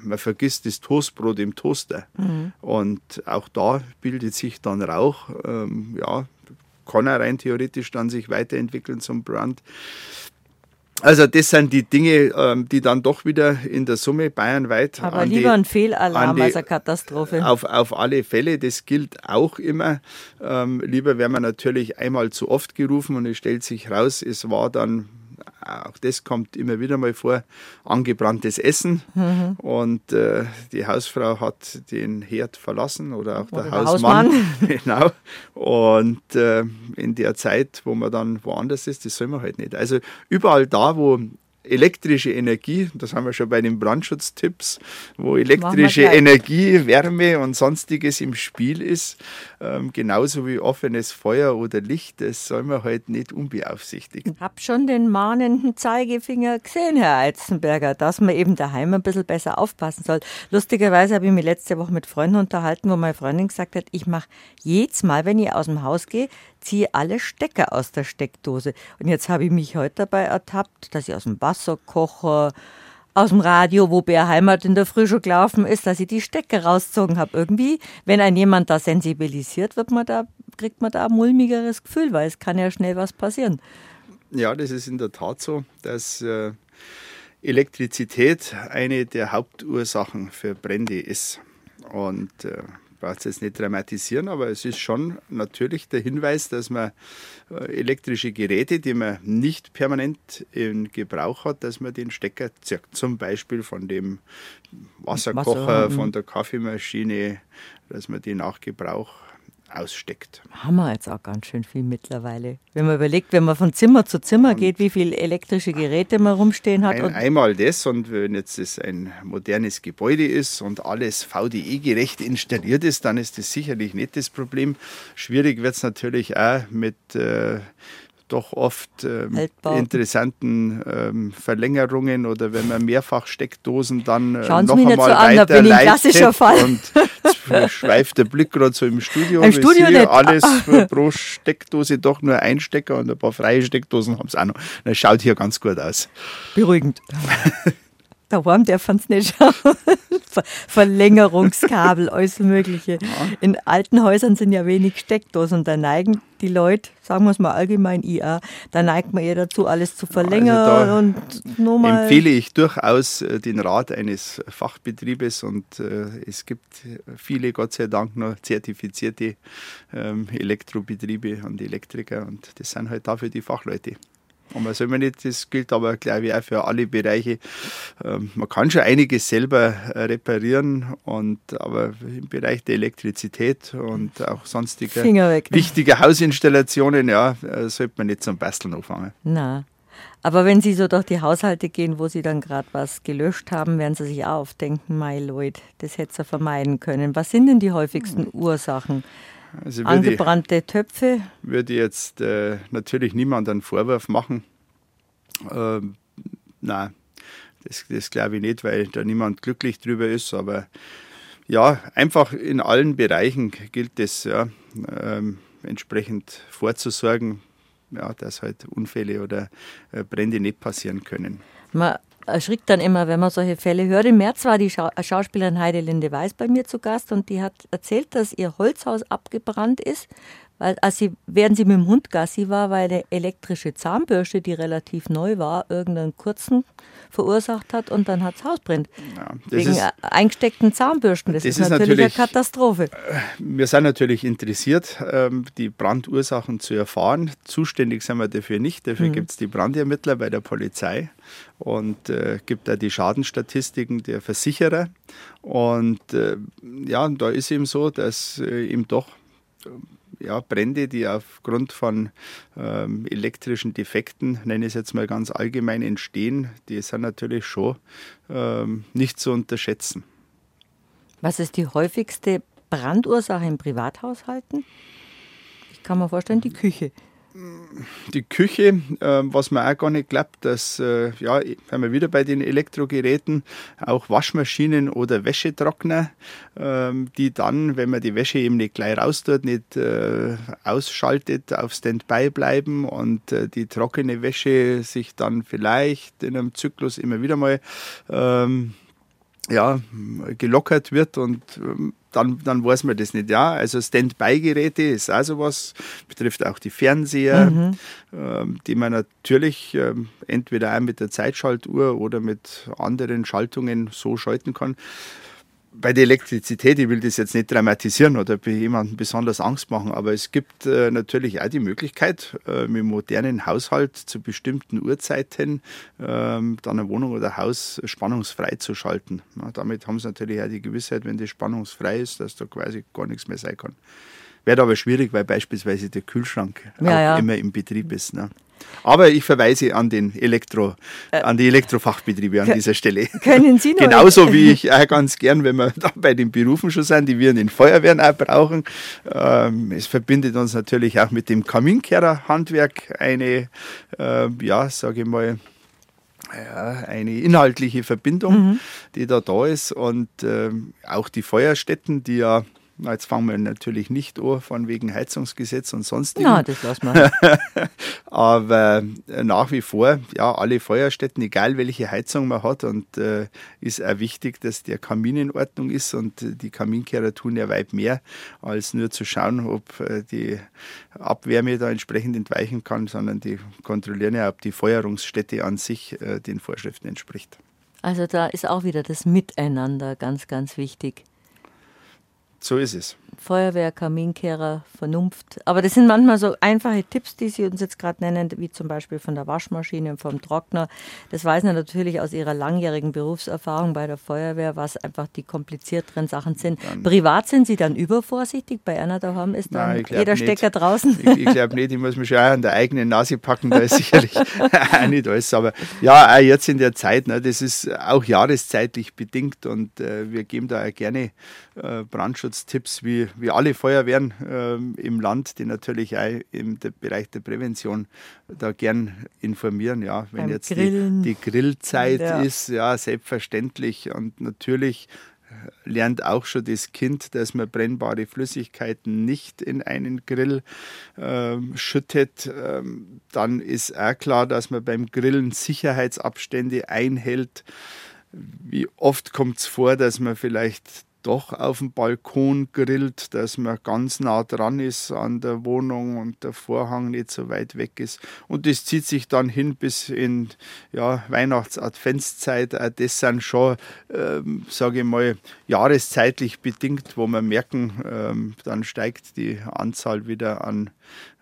man vergisst das Toastbrot im Toaster. Mhm. Und auch da bildet sich dann Rauch. Ähm, ja, kann er rein theoretisch dann sich weiterentwickeln zum Brand. Also das sind die Dinge, ähm, die dann doch wieder in der Summe bayernweit. Aber lieber die, ein Fehlalarm die, als eine Katastrophe. Auf, auf alle Fälle, das gilt auch immer. Ähm, lieber wäre man natürlich einmal zu oft gerufen und es stellt sich raus, es war dann auch das kommt immer wieder mal vor, angebranntes Essen. Mhm. Und äh, die Hausfrau hat den Herd verlassen oder auch oder der, der, Hausmann. Hausmann. genau. Und äh, in der Zeit, wo man dann woanders ist, das soll man halt nicht. Also überall da, wo elektrische Energie, das haben wir schon bei den Brandschutztipps, wo elektrische Energie, Wärme und sonstiges im Spiel ist, ähm, genauso wie offenes Feuer oder Licht, das soll man halt nicht unbeaufsichtigt. Ich habe schon den mahnenden Zeigefinger gesehen, Herr Eizenberger, dass man eben daheim ein bisschen besser aufpassen soll. Lustigerweise habe ich mich letzte Woche mit Freunden unterhalten, wo meine Freundin gesagt hat, ich mache jedes Mal, wenn ich aus dem Haus gehe, ziehe alle Stecker aus der Steckdose. Und jetzt habe ich mich heute dabei ertappt, dass ich aus dem Wasserkocher, aus dem Radio, wo Bär Heimat in der Früh schon gelaufen ist, dass ich die Stecker rausgezogen habe. Irgendwie, wenn ein jemand da sensibilisiert, wird man da, kriegt man da ein mulmigeres Gefühl, weil es kann ja schnell was passieren. Ja, das ist in der Tat so, dass äh, Elektrizität eine der Hauptursachen für Brände ist. Und äh, braucht es jetzt nicht dramatisieren, aber es ist schon natürlich der Hinweis, dass man äh, elektrische Geräte, die man nicht permanent in Gebrauch hat, dass man den Stecker zirkt. Zum Beispiel von dem Wasserkocher, Wasser, von der Kaffeemaschine, dass man die nach Gebrauch aussteckt. Haben wir jetzt auch ganz schön viel mittlerweile. Wenn man überlegt, wenn man von Zimmer zu Zimmer und geht, wie viele elektrische Geräte man rumstehen hat. Ein, einmal das und wenn jetzt das ein modernes Gebäude ist und alles VDE-gerecht installiert ist, dann ist das sicherlich nicht das Problem. Schwierig wird es natürlich auch mit äh, doch oft ähm, interessanten ähm, Verlängerungen oder wenn man mehrfach Steckdosen dann äh, noch einmal so an, weiter bin klassischer Fall. und schweift der Blick gerade so im Studio. Im Studio nicht. Alles pro Steckdose doch nur ein Stecker und ein paar freie Steckdosen haben es auch noch. Das schaut hier ganz gut aus. Beruhigend. Daheim darf man es nicht schauen. Verlängerungskabel, alles Mögliche. Ja. In alten Häusern sind ja wenig Steckdosen und da neigen die Leute, sagen wir es mal allgemein IA, da neigt man eher dazu, alles zu verlängern. Also und nochmal. Empfehle ich durchaus äh, den Rat eines Fachbetriebes und äh, es gibt viele, Gott sei Dank, noch zertifizierte ähm, Elektrobetriebe und Elektriker und das sind halt dafür die Fachleute. Und man soll man nicht, das gilt aber, glaube ich, auch für alle Bereiche. Ähm, man kann schon einiges selber äh, reparieren, und, aber im Bereich der Elektrizität und auch sonstige wichtige Hausinstallationen, ja, äh, sollte man nicht zum Basteln anfangen. Na. Aber wenn Sie so durch die Haushalte gehen, wo Sie dann gerade was gelöscht haben, werden Sie sich auch aufdenken, my Leute, das hätte Sie vermeiden können. Was sind denn die häufigsten Ursachen? Also Angebrannte ich, Töpfe? Würde jetzt äh, natürlich niemand einen Vorwurf machen. Ähm, nein, das, das glaube ich nicht, weil da niemand glücklich drüber ist. Aber ja, einfach in allen Bereichen gilt es, ja, ähm, entsprechend vorzusorgen, ja, dass halt Unfälle oder äh, Brände nicht passieren können. Man erschrickt dann immer, wenn man solche Fälle hört. Im März war die Schau Schauspielerin Heide Linde Weiß bei mir zu Gast und die hat erzählt, dass ihr Holzhaus abgebrannt ist weil, als sie, während sie mit dem Hund Gassi war, weil eine elektrische Zahnbürste, die relativ neu war, irgendeinen kurzen verursacht hat und dann hat es Haus brennt. Ja, Wegen ist, eingesteckten Zahnbürsten. Das, das ist, natürlich, natürlich, eine Katastrophe. Äh, wir sind natürlich interessiert, ähm, die Brandursachen zu erfahren. Zuständig sind wir dafür nicht. Dafür mhm. gibt es die Brandermittler bei der Polizei und äh, gibt da die Schadenstatistiken der Versicherer. Und äh, ja, da ist eben so, dass äh, eben doch ja, Brände, die aufgrund von ähm, elektrischen Defekten, nenne ich es jetzt mal ganz allgemein, entstehen, die sind natürlich schon ähm, nicht zu unterschätzen. Was ist die häufigste Brandursache in Privathaushalten? Ich kann mir vorstellen, die Küche die Küche, äh, was man auch gar nicht glaubt, dass, äh, ja, wenn wir wieder bei den Elektrogeräten, auch Waschmaschinen oder Wäschetrockner, äh, die dann, wenn man die Wäsche eben nicht gleich raustut, nicht äh, ausschaltet, auf Standby bleiben und äh, die trockene Wäsche sich dann vielleicht in einem Zyklus immer wieder mal ähm, ja, gelockert wird und ähm, dann, dann weiß man das nicht. Ja, also Standby-Geräte ist auch sowas, betrifft auch die Fernseher, mhm. ähm, die man natürlich ähm, entweder auch mit der Zeitschaltuhr oder mit anderen Schaltungen so schalten kann bei der Elektrizität, ich will das jetzt nicht dramatisieren oder jemandem besonders Angst machen, aber es gibt äh, natürlich auch die Möglichkeit, äh, mit modernen Haushalt zu bestimmten Uhrzeiten äh, dann eine Wohnung oder Haus spannungsfrei zu schalten. Ja, damit haben sie natürlich auch die Gewissheit, wenn das spannungsfrei ist, dass da quasi gar nichts mehr sein kann. Wird aber schwierig, weil beispielsweise der Kühlschrank ja, auch immer im Betrieb ist. Ne? Aber ich verweise an den Elektro, äh, an die Elektrofachbetriebe an dieser Stelle. Können Sie noch Genauso wie ich auch ganz gern, wenn wir da bei den Berufen schon sind, die wir in den Feuerwehren auch brauchen. Ähm, es verbindet uns natürlich auch mit dem Kaminkehrerhandwerk eine, äh, ja, sage ich mal, ja, eine inhaltliche Verbindung, mhm. die da da ist und äh, auch die Feuerstätten, die ja Jetzt fangen wir natürlich nicht an, von wegen Heizungsgesetz und sonstigem. Ja, das lassen wir. Aber äh, nach wie vor, ja, alle Feuerstätten, egal welche Heizung man hat, und äh, ist auch wichtig, dass der Kamin in Ordnung ist. Und die Kaminkehrer tun ja weit mehr, als nur zu schauen, ob äh, die Abwärme da entsprechend entweichen kann, sondern die kontrollieren ja, ob die Feuerungsstätte an sich äh, den Vorschriften entspricht. Also da ist auch wieder das Miteinander ganz, ganz wichtig. So ist es. Feuerwehr, Kaminkehrer, Vernunft. Aber das sind manchmal so einfache Tipps, die Sie uns jetzt gerade nennen, wie zum Beispiel von der Waschmaschine und vom Trockner. Das weiß man natürlich aus Ihrer langjährigen Berufserfahrung bei der Feuerwehr, was einfach die komplizierteren Sachen sind. Dann Privat sind Sie dann übervorsichtig? Bei einer daheim ist dann Nein, jeder Stecker nicht. draußen? Ich, ich glaube nicht. Ich muss mich schon an der eigenen Nase packen. Da ist sicherlich auch nicht alles. Aber ja, auch jetzt in der Zeit, ne, das ist auch jahreszeitlich bedingt und äh, wir geben da auch gerne äh, Brandschutztipps wie, wie alle Feuerwehren äh, im Land, die natürlich auch im Bereich der Prävention da gern informieren. Ja, wenn Beim jetzt die, die, Grillzeit ja. ist, ja, selbstverständlich und natürlich äh, lernt auch schon das Kind, dass man brennbare Flüssigkeiten nicht in einen Grill äh, schüttet. Ähm, dann ist auch klar, dass man beim Grillen Sicherheitsabstände einhält. Wie oft kommt es vor, dass man vielleicht doch auf dem Balkon grillt, dass man ganz nah dran ist an der Wohnung und der Vorhang nicht so weit weg ist. Und das zieht sich dann hin bis in ja, Weihnachts-Adventszeit. Das sind schon, ähm, sage ich mal, jahreszeitlich bedingt, wo wir merken, ähm, dann steigt die Anzahl wieder an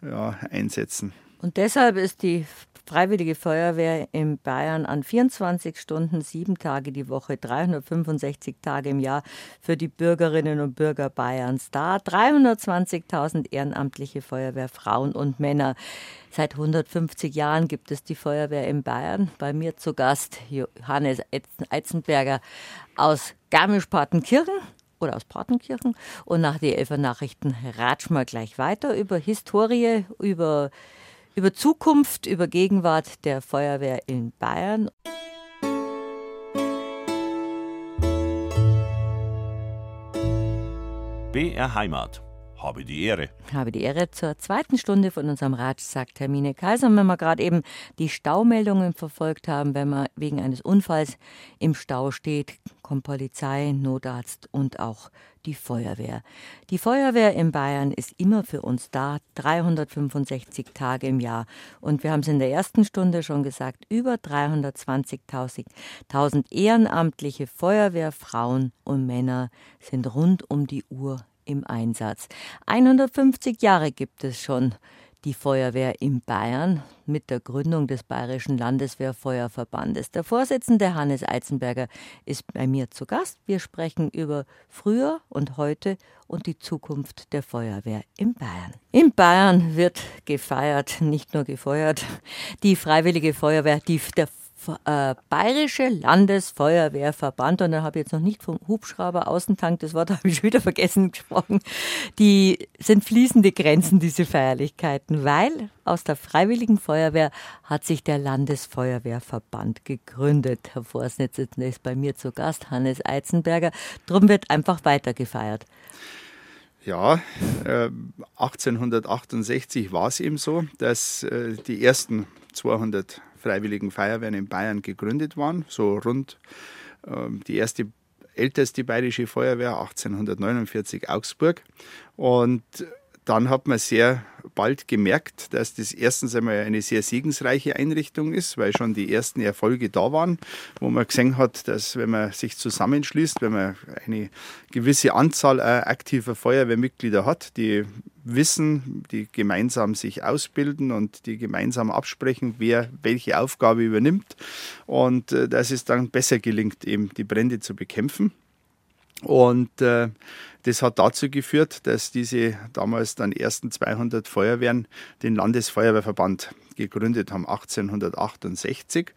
ja, Einsätzen. Und deshalb ist die Freiwillige Feuerwehr in Bayern an 24 Stunden, sieben Tage die Woche, 365 Tage im Jahr für die Bürgerinnen und Bürger Bayerns da. 320.000 ehrenamtliche Feuerwehrfrauen und Männer. Seit 150 Jahren gibt es die Feuerwehr in Bayern. Bei mir zu Gast Johannes Eizenberger aus Garmisch-Partenkirchen oder aus Partenkirchen. Und nach den Elfer Nachrichten ratschen wir gleich weiter über Historie, über über Zukunft, über Gegenwart der Feuerwehr in Bayern. BR Heimat. Habe die Ehre. Habe die Ehre zur zweiten Stunde von unserem Ratsch, sagt Hermine Kaiser. Und wenn wir gerade eben die Staumeldungen verfolgt haben, wenn man wegen eines Unfalls im Stau steht, kommt Polizei, Notarzt und auch die Feuerwehr. Die Feuerwehr in Bayern ist immer für uns da, 365 Tage im Jahr. Und wir haben es in der ersten Stunde schon gesagt, über 320.000 ehrenamtliche Feuerwehrfrauen und Männer sind rund um die Uhr im Einsatz. 150 Jahre gibt es schon die Feuerwehr in Bayern mit der Gründung des Bayerischen Landeswehrfeuerverbandes. Der Vorsitzende Hannes Eizenberger ist bei mir zu Gast. Wir sprechen über früher und heute und die Zukunft der Feuerwehr in Bayern. In Bayern wird gefeiert, nicht nur gefeuert. Die Freiwillige Feuerwehr, die, der äh, Bayerische Landesfeuerwehrverband, und da habe ich jetzt noch nicht vom Hubschrauber Außentank, das Wort habe ich schon wieder vergessen gesprochen, die sind fließende Grenzen, diese Feierlichkeiten, weil aus der Freiwilligen Feuerwehr hat sich der Landesfeuerwehrverband gegründet. Herr Vorsitzender ist bei mir zu Gast, Hannes Eizenberger. Drum wird einfach weiter gefeiert. Ja, äh, 1868 war es eben so, dass äh, die ersten 200 Freiwilligen Feuerwehren in Bayern gegründet waren, so rund äh, die erste älteste bayerische Feuerwehr 1849 Augsburg. Und dann hat man sehr bald gemerkt, dass das erstens einmal eine sehr segensreiche Einrichtung ist, weil schon die ersten Erfolge da waren, wo man gesehen hat, dass wenn man sich zusammenschließt, wenn man eine gewisse Anzahl aktiver Feuerwehrmitglieder hat, die wissen, die gemeinsam sich ausbilden und die gemeinsam absprechen, wer welche Aufgabe übernimmt und äh, dass es dann besser gelingt, eben die Brände zu bekämpfen. Und äh, das hat dazu geführt, dass diese damals dann ersten 200 Feuerwehren den Landesfeuerwehrverband gegründet haben, 1868.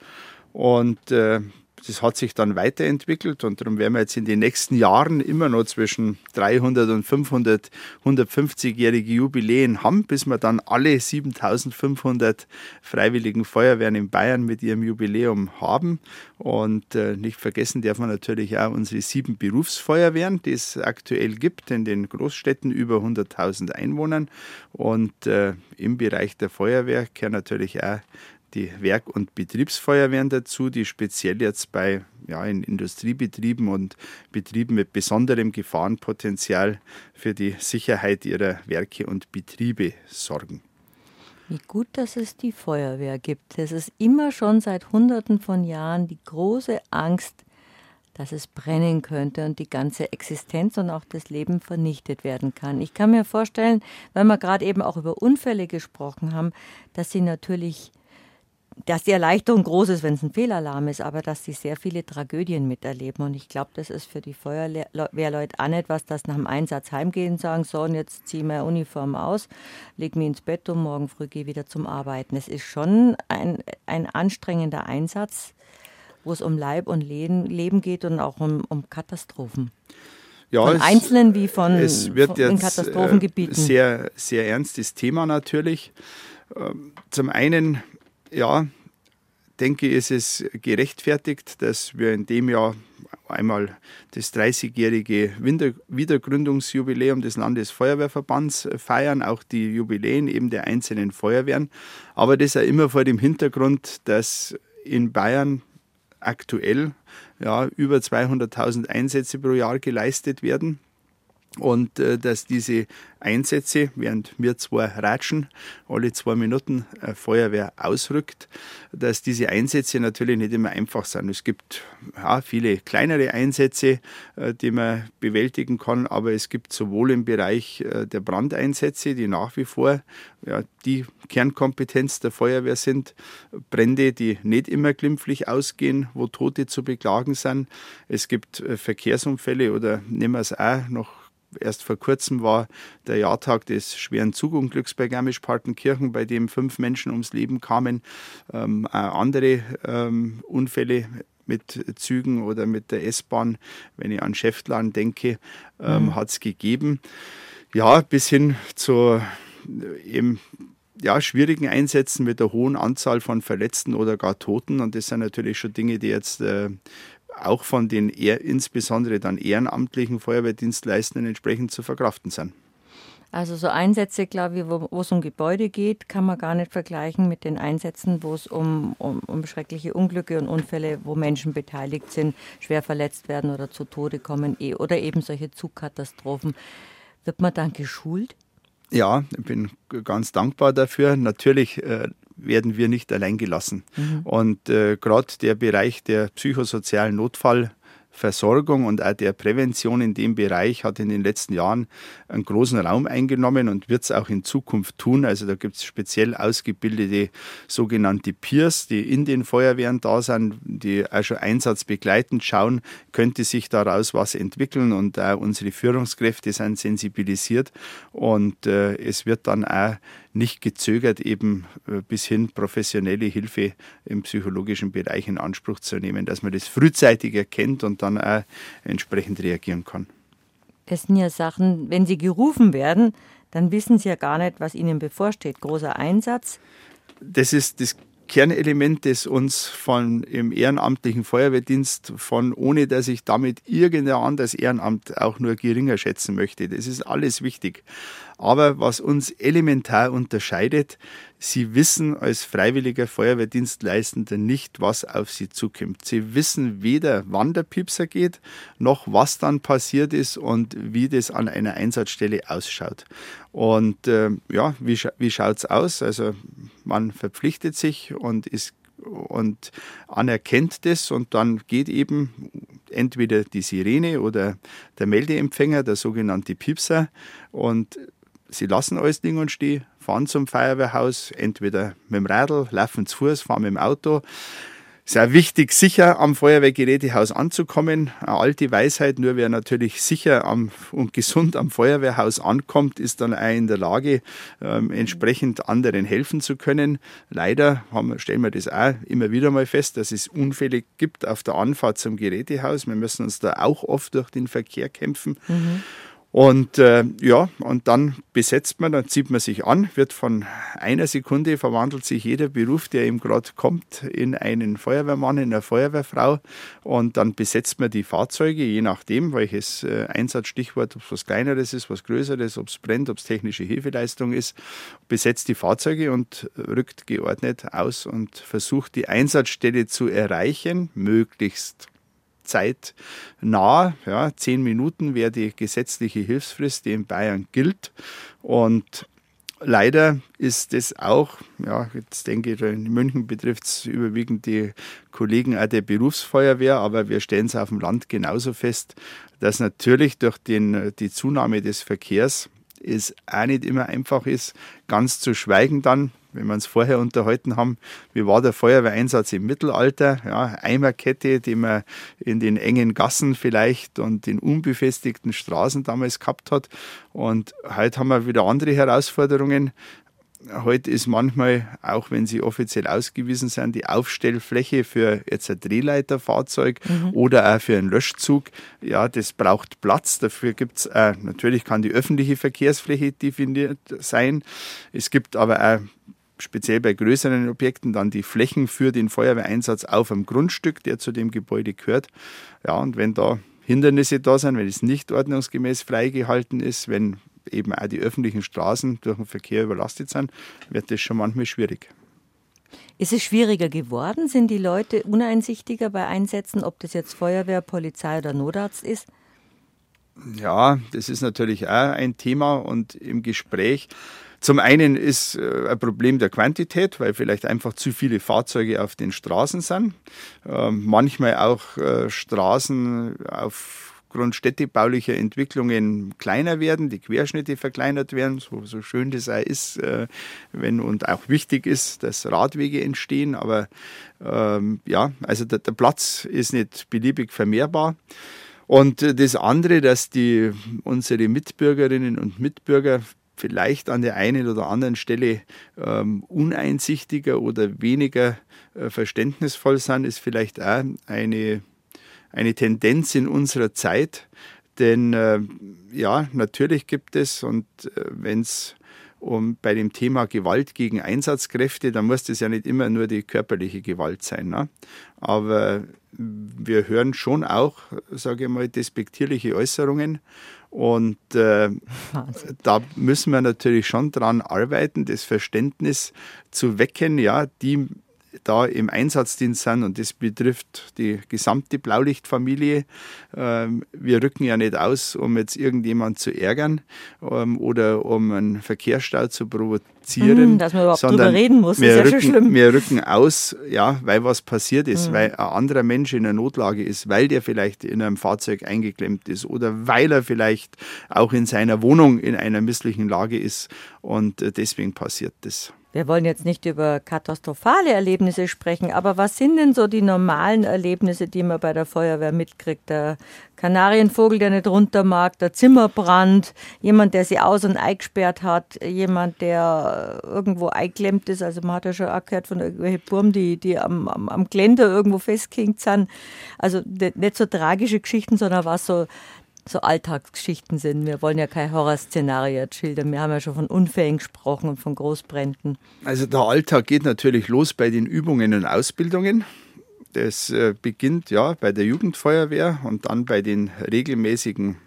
Und äh, das hat sich dann weiterentwickelt und darum werden wir jetzt in den nächsten Jahren immer noch zwischen 300 und 500, 150-jährige Jubiläen haben, bis wir dann alle 7500 freiwilligen Feuerwehren in Bayern mit ihrem Jubiläum haben. Und äh, nicht vergessen darf man natürlich auch unsere sieben Berufsfeuerwehren, die es aktuell gibt in den Großstädten über 100.000 Einwohnern. Und äh, im Bereich der Feuerwehr kehren natürlich auch die Werk- und Betriebsfeuerwehren dazu, die speziell jetzt bei ja, in Industriebetrieben und Betrieben mit besonderem Gefahrenpotenzial für die Sicherheit ihrer Werke und Betriebe sorgen. Wie gut, dass es die Feuerwehr gibt. Es ist immer schon seit Hunderten von Jahren die große Angst, dass es brennen könnte und die ganze Existenz und auch das Leben vernichtet werden kann. Ich kann mir vorstellen, weil wir gerade eben auch über Unfälle gesprochen haben, dass sie natürlich dass die Erleichterung groß ist, wenn es ein Fehlalarm ist, aber dass sie sehr viele Tragödien miterleben. Und ich glaube, das ist für die Feuerwehrleute auch nicht was, dass nach dem Einsatz heimgehen und sagen, so, und jetzt ziehe ich meine Uniform aus, lege mich ins Bett und morgen früh gehe wieder zum Arbeiten. Es ist schon ein, ein anstrengender Einsatz, wo es um Leib und Leben geht und auch um, um Katastrophen. Ja, von es, Einzelnen wie von, es wird von jetzt Katastrophengebieten. Sehr, sehr ernstes Thema natürlich. Ähm, zum einen ja, denke, ich, ist es gerechtfertigt, dass wir in dem Jahr einmal das 30-jährige Wiedergründungsjubiläum des Landesfeuerwehrverbands feiern, auch die Jubiläen eben der einzelnen Feuerwehren. Aber das auch immer vor dem Hintergrund, dass in Bayern aktuell ja, über 200.000 Einsätze pro Jahr geleistet werden und äh, dass diese Einsätze, während wir zwei ratschen, alle zwei Minuten äh, Feuerwehr ausrückt, dass diese Einsätze natürlich nicht immer einfach sind. Es gibt ja, viele kleinere Einsätze, äh, die man bewältigen kann, aber es gibt sowohl im Bereich äh, der Brandeinsätze, die nach wie vor ja, die Kernkompetenz der Feuerwehr sind, Brände, die nicht immer glimpflich ausgehen, wo Tote zu beklagen sind. Es gibt äh, Verkehrsunfälle oder nehmen wir es auch noch erst vor kurzem war der Jahrtag des schweren Zugunglücks bei Garmisch-Partenkirchen, bei dem fünf Menschen ums Leben kamen. Ähm, andere ähm, Unfälle mit Zügen oder mit der S-Bahn, wenn ich an Schäftlarn denke, ähm, mhm. hat es gegeben. Ja, bis hin zu äh, eben ja, schwierigen Einsätzen mit der hohen Anzahl von Verletzten oder gar Toten. Und das sind natürlich schon Dinge, die jetzt äh, auch von den insbesondere dann ehrenamtlichen Feuerwehrdienstleistenden entsprechend zu verkraften sind. Also so Einsätze, glaube ich, wo, es um Gebäude geht, kann man gar nicht vergleichen mit den Einsätzen, wo es um, um, um schreckliche Unglücke und Unfälle, wo Menschen beteiligt sind, schwer verletzt werden oder zu Tode kommen eh, oder eben solche Zugkatastrophen. Wird man dann geschult? Ja, ich bin ganz dankbar dafür. Natürlich äh, werden wir nicht allein gelassen. Mhm. Und äh, gerade der Bereich der psychosozialen Notfall Versorgung und auch der Prävention in dem Bereich hat in den letzten Jahren einen großen Raum eingenommen und wird es auch in Zukunft tun. Also da gibt es speziell ausgebildete sogenannte Peers, die in den Feuerwehren da sind, die auch schon einsatzbegleitend schauen, könnte sich daraus was entwickeln und auch unsere Führungskräfte sind sensibilisiert und äh, es wird dann auch nicht gezögert, eben äh, bis hin professionelle Hilfe im psychologischen Bereich in Anspruch zu nehmen, dass man das frühzeitig erkennt und dann auch entsprechend reagieren kann. Das sind ja Sachen, wenn sie gerufen werden, dann wissen sie ja gar nicht, was ihnen bevorsteht. Großer Einsatz. Das ist das Kernelement, das uns von im ehrenamtlichen Feuerwehrdienst von, ohne dass ich damit irgendein anderes Ehrenamt auch nur geringer schätzen möchte. Das ist alles wichtig. Aber was uns elementar unterscheidet, Sie wissen als freiwilliger Feuerwehrdienstleistender nicht, was auf Sie zukommt. Sie wissen weder, wann der Piepser geht, noch was dann passiert ist und wie das an einer Einsatzstelle ausschaut. Und äh, ja, wie, wie schaut es aus? Also man verpflichtet sich und ist und anerkennt das und dann geht eben entweder die Sirene oder der Meldeempfänger, der sogenannte Piepser und sie lassen alles Ding und stehen, fahren zum Feuerwehrhaus, entweder mit dem Radl, laufen zu Fuß, fahren mit dem Auto. Sehr wichtig, sicher am Feuerwehrgerätehaus anzukommen. Eine alte Weisheit, nur wer natürlich sicher am, und gesund am Feuerwehrhaus ankommt, ist dann auch in der Lage, ähm, entsprechend anderen helfen zu können. Leider haben, stellen wir das auch immer wieder mal fest, dass es Unfälle gibt auf der Anfahrt zum Gerätehaus. Wir müssen uns da auch oft durch den Verkehr kämpfen. Mhm. Und äh, ja, und dann besetzt man, dann zieht man sich an, wird von einer Sekunde verwandelt sich jeder Beruf, der ihm gerade kommt, in einen Feuerwehrmann, in eine Feuerwehrfrau. Und dann besetzt man die Fahrzeuge, je nachdem, welches äh, Einsatzstichwort, ob es was Kleineres ist, was Größeres, ob es brennt, ob es technische Hilfeleistung ist, besetzt die Fahrzeuge und rückt geordnet aus und versucht die Einsatzstelle zu erreichen, möglichst zeitnah. Ja, zehn Minuten wäre die gesetzliche Hilfsfrist, die in Bayern gilt. Und leider ist das auch, ja, jetzt denke ich, in München betrifft es überwiegend die Kollegen auch der Berufsfeuerwehr, aber wir stellen es auf dem Land genauso fest, dass natürlich durch den, die Zunahme des Verkehrs es auch nicht immer einfach ist, ganz zu schweigen dann, wenn wir uns vorher unterhalten haben, wie war der Feuerwehreinsatz im Mittelalter? Ja, Eimerkette, die man in den engen Gassen vielleicht und in unbefestigten Straßen damals gehabt hat. Und heute haben wir wieder andere Herausforderungen. Heute ist manchmal, auch wenn sie offiziell ausgewiesen sind, die Aufstellfläche für jetzt ein Drehleiterfahrzeug mhm. oder auch für einen Löschzug, ja, das braucht Platz. Dafür gibt es, äh, natürlich kann die öffentliche Verkehrsfläche definiert sein. Es gibt aber auch speziell bei größeren Objekten dann die Flächen für den Feuerwehreinsatz auf einem Grundstück, der zu dem Gebäude gehört. Ja, und wenn da Hindernisse da sind, wenn es nicht ordnungsgemäß freigehalten ist, wenn eben auch die öffentlichen Straßen durch den Verkehr überlastet sind, wird das schon manchmal schwierig. Ist es schwieriger geworden? Sind die Leute uneinsichtiger bei Einsätzen, ob das jetzt Feuerwehr, Polizei oder Notarzt ist? Ja, das ist natürlich auch ein Thema und im Gespräch zum einen ist äh, ein Problem der Quantität, weil vielleicht einfach zu viele Fahrzeuge auf den Straßen sind. Ähm, manchmal auch äh, Straßen aufgrund städtebaulicher Entwicklungen kleiner werden, die Querschnitte verkleinert werden, so, so schön das auch ist, äh, wenn und auch wichtig ist, dass Radwege entstehen. Aber ähm, ja, also der, der Platz ist nicht beliebig vermehrbar. Und das andere, dass die unsere Mitbürgerinnen und Mitbürger vielleicht an der einen oder anderen Stelle ähm, uneinsichtiger oder weniger äh, verständnisvoll sind, ist vielleicht auch eine, eine Tendenz in unserer Zeit. Denn äh, ja, natürlich gibt es, und äh, wenn es um, bei dem Thema Gewalt gegen Einsatzkräfte, dann muss das ja nicht immer nur die körperliche Gewalt sein. Ne? Aber wir hören schon auch, sage ich mal, despektierliche Äußerungen. Und äh, da müssen wir natürlich schon dran arbeiten, das Verständnis zu wecken, ja, die da im Einsatzdienst sind und das betrifft die gesamte Blaulichtfamilie. Ähm, wir rücken ja nicht aus, um jetzt irgendjemand zu ärgern ähm, oder um einen Verkehrsstau zu provozieren. Mhm, dass man überhaupt drüber reden muss, wir ist ja rücken, schon schlimm. Wir rücken aus, ja, weil was passiert ist, Mhm. weil ein anderer Mensch in einer Notlage ist, weil der vielleicht in einem Fahrzeug eingeklemmt ist oder weil er vielleicht auch in seiner Wohnung in einer misslichen Lage ist und äh, deswegen passiert das. Wir wollen jetzt nicht über katastrophale Erlebnisse sprechen, aber was sind denn so die normalen Erlebnisse, die man bei der Feuerwehr mitkriegt? Der Kanarienvogel, der nicht runter mag, der Zimmerbrand, jemand, der sie aus- und eingesperrt hat, jemand, der äh, irgendwo eingeklemmt ist. Also man hat ja schon auch gehört von irgendwelchen Burm, die, die am, am, am Geländer irgendwo festgehängt sind. Also nicht nicht so tragische Geschichten, sondern was so so Alltagsgeschichten sind. Wir wollen ja kein Horrorszenario schildern. Wir haben ja schon von Unfällen gesprochen und von Großbränden. Also der Alltag geht natürlich los bei den Übungen und Ausbildungen. Das äh, beginnt ja bei der Jugendfeuerwehr und dann bei den regelmäßigen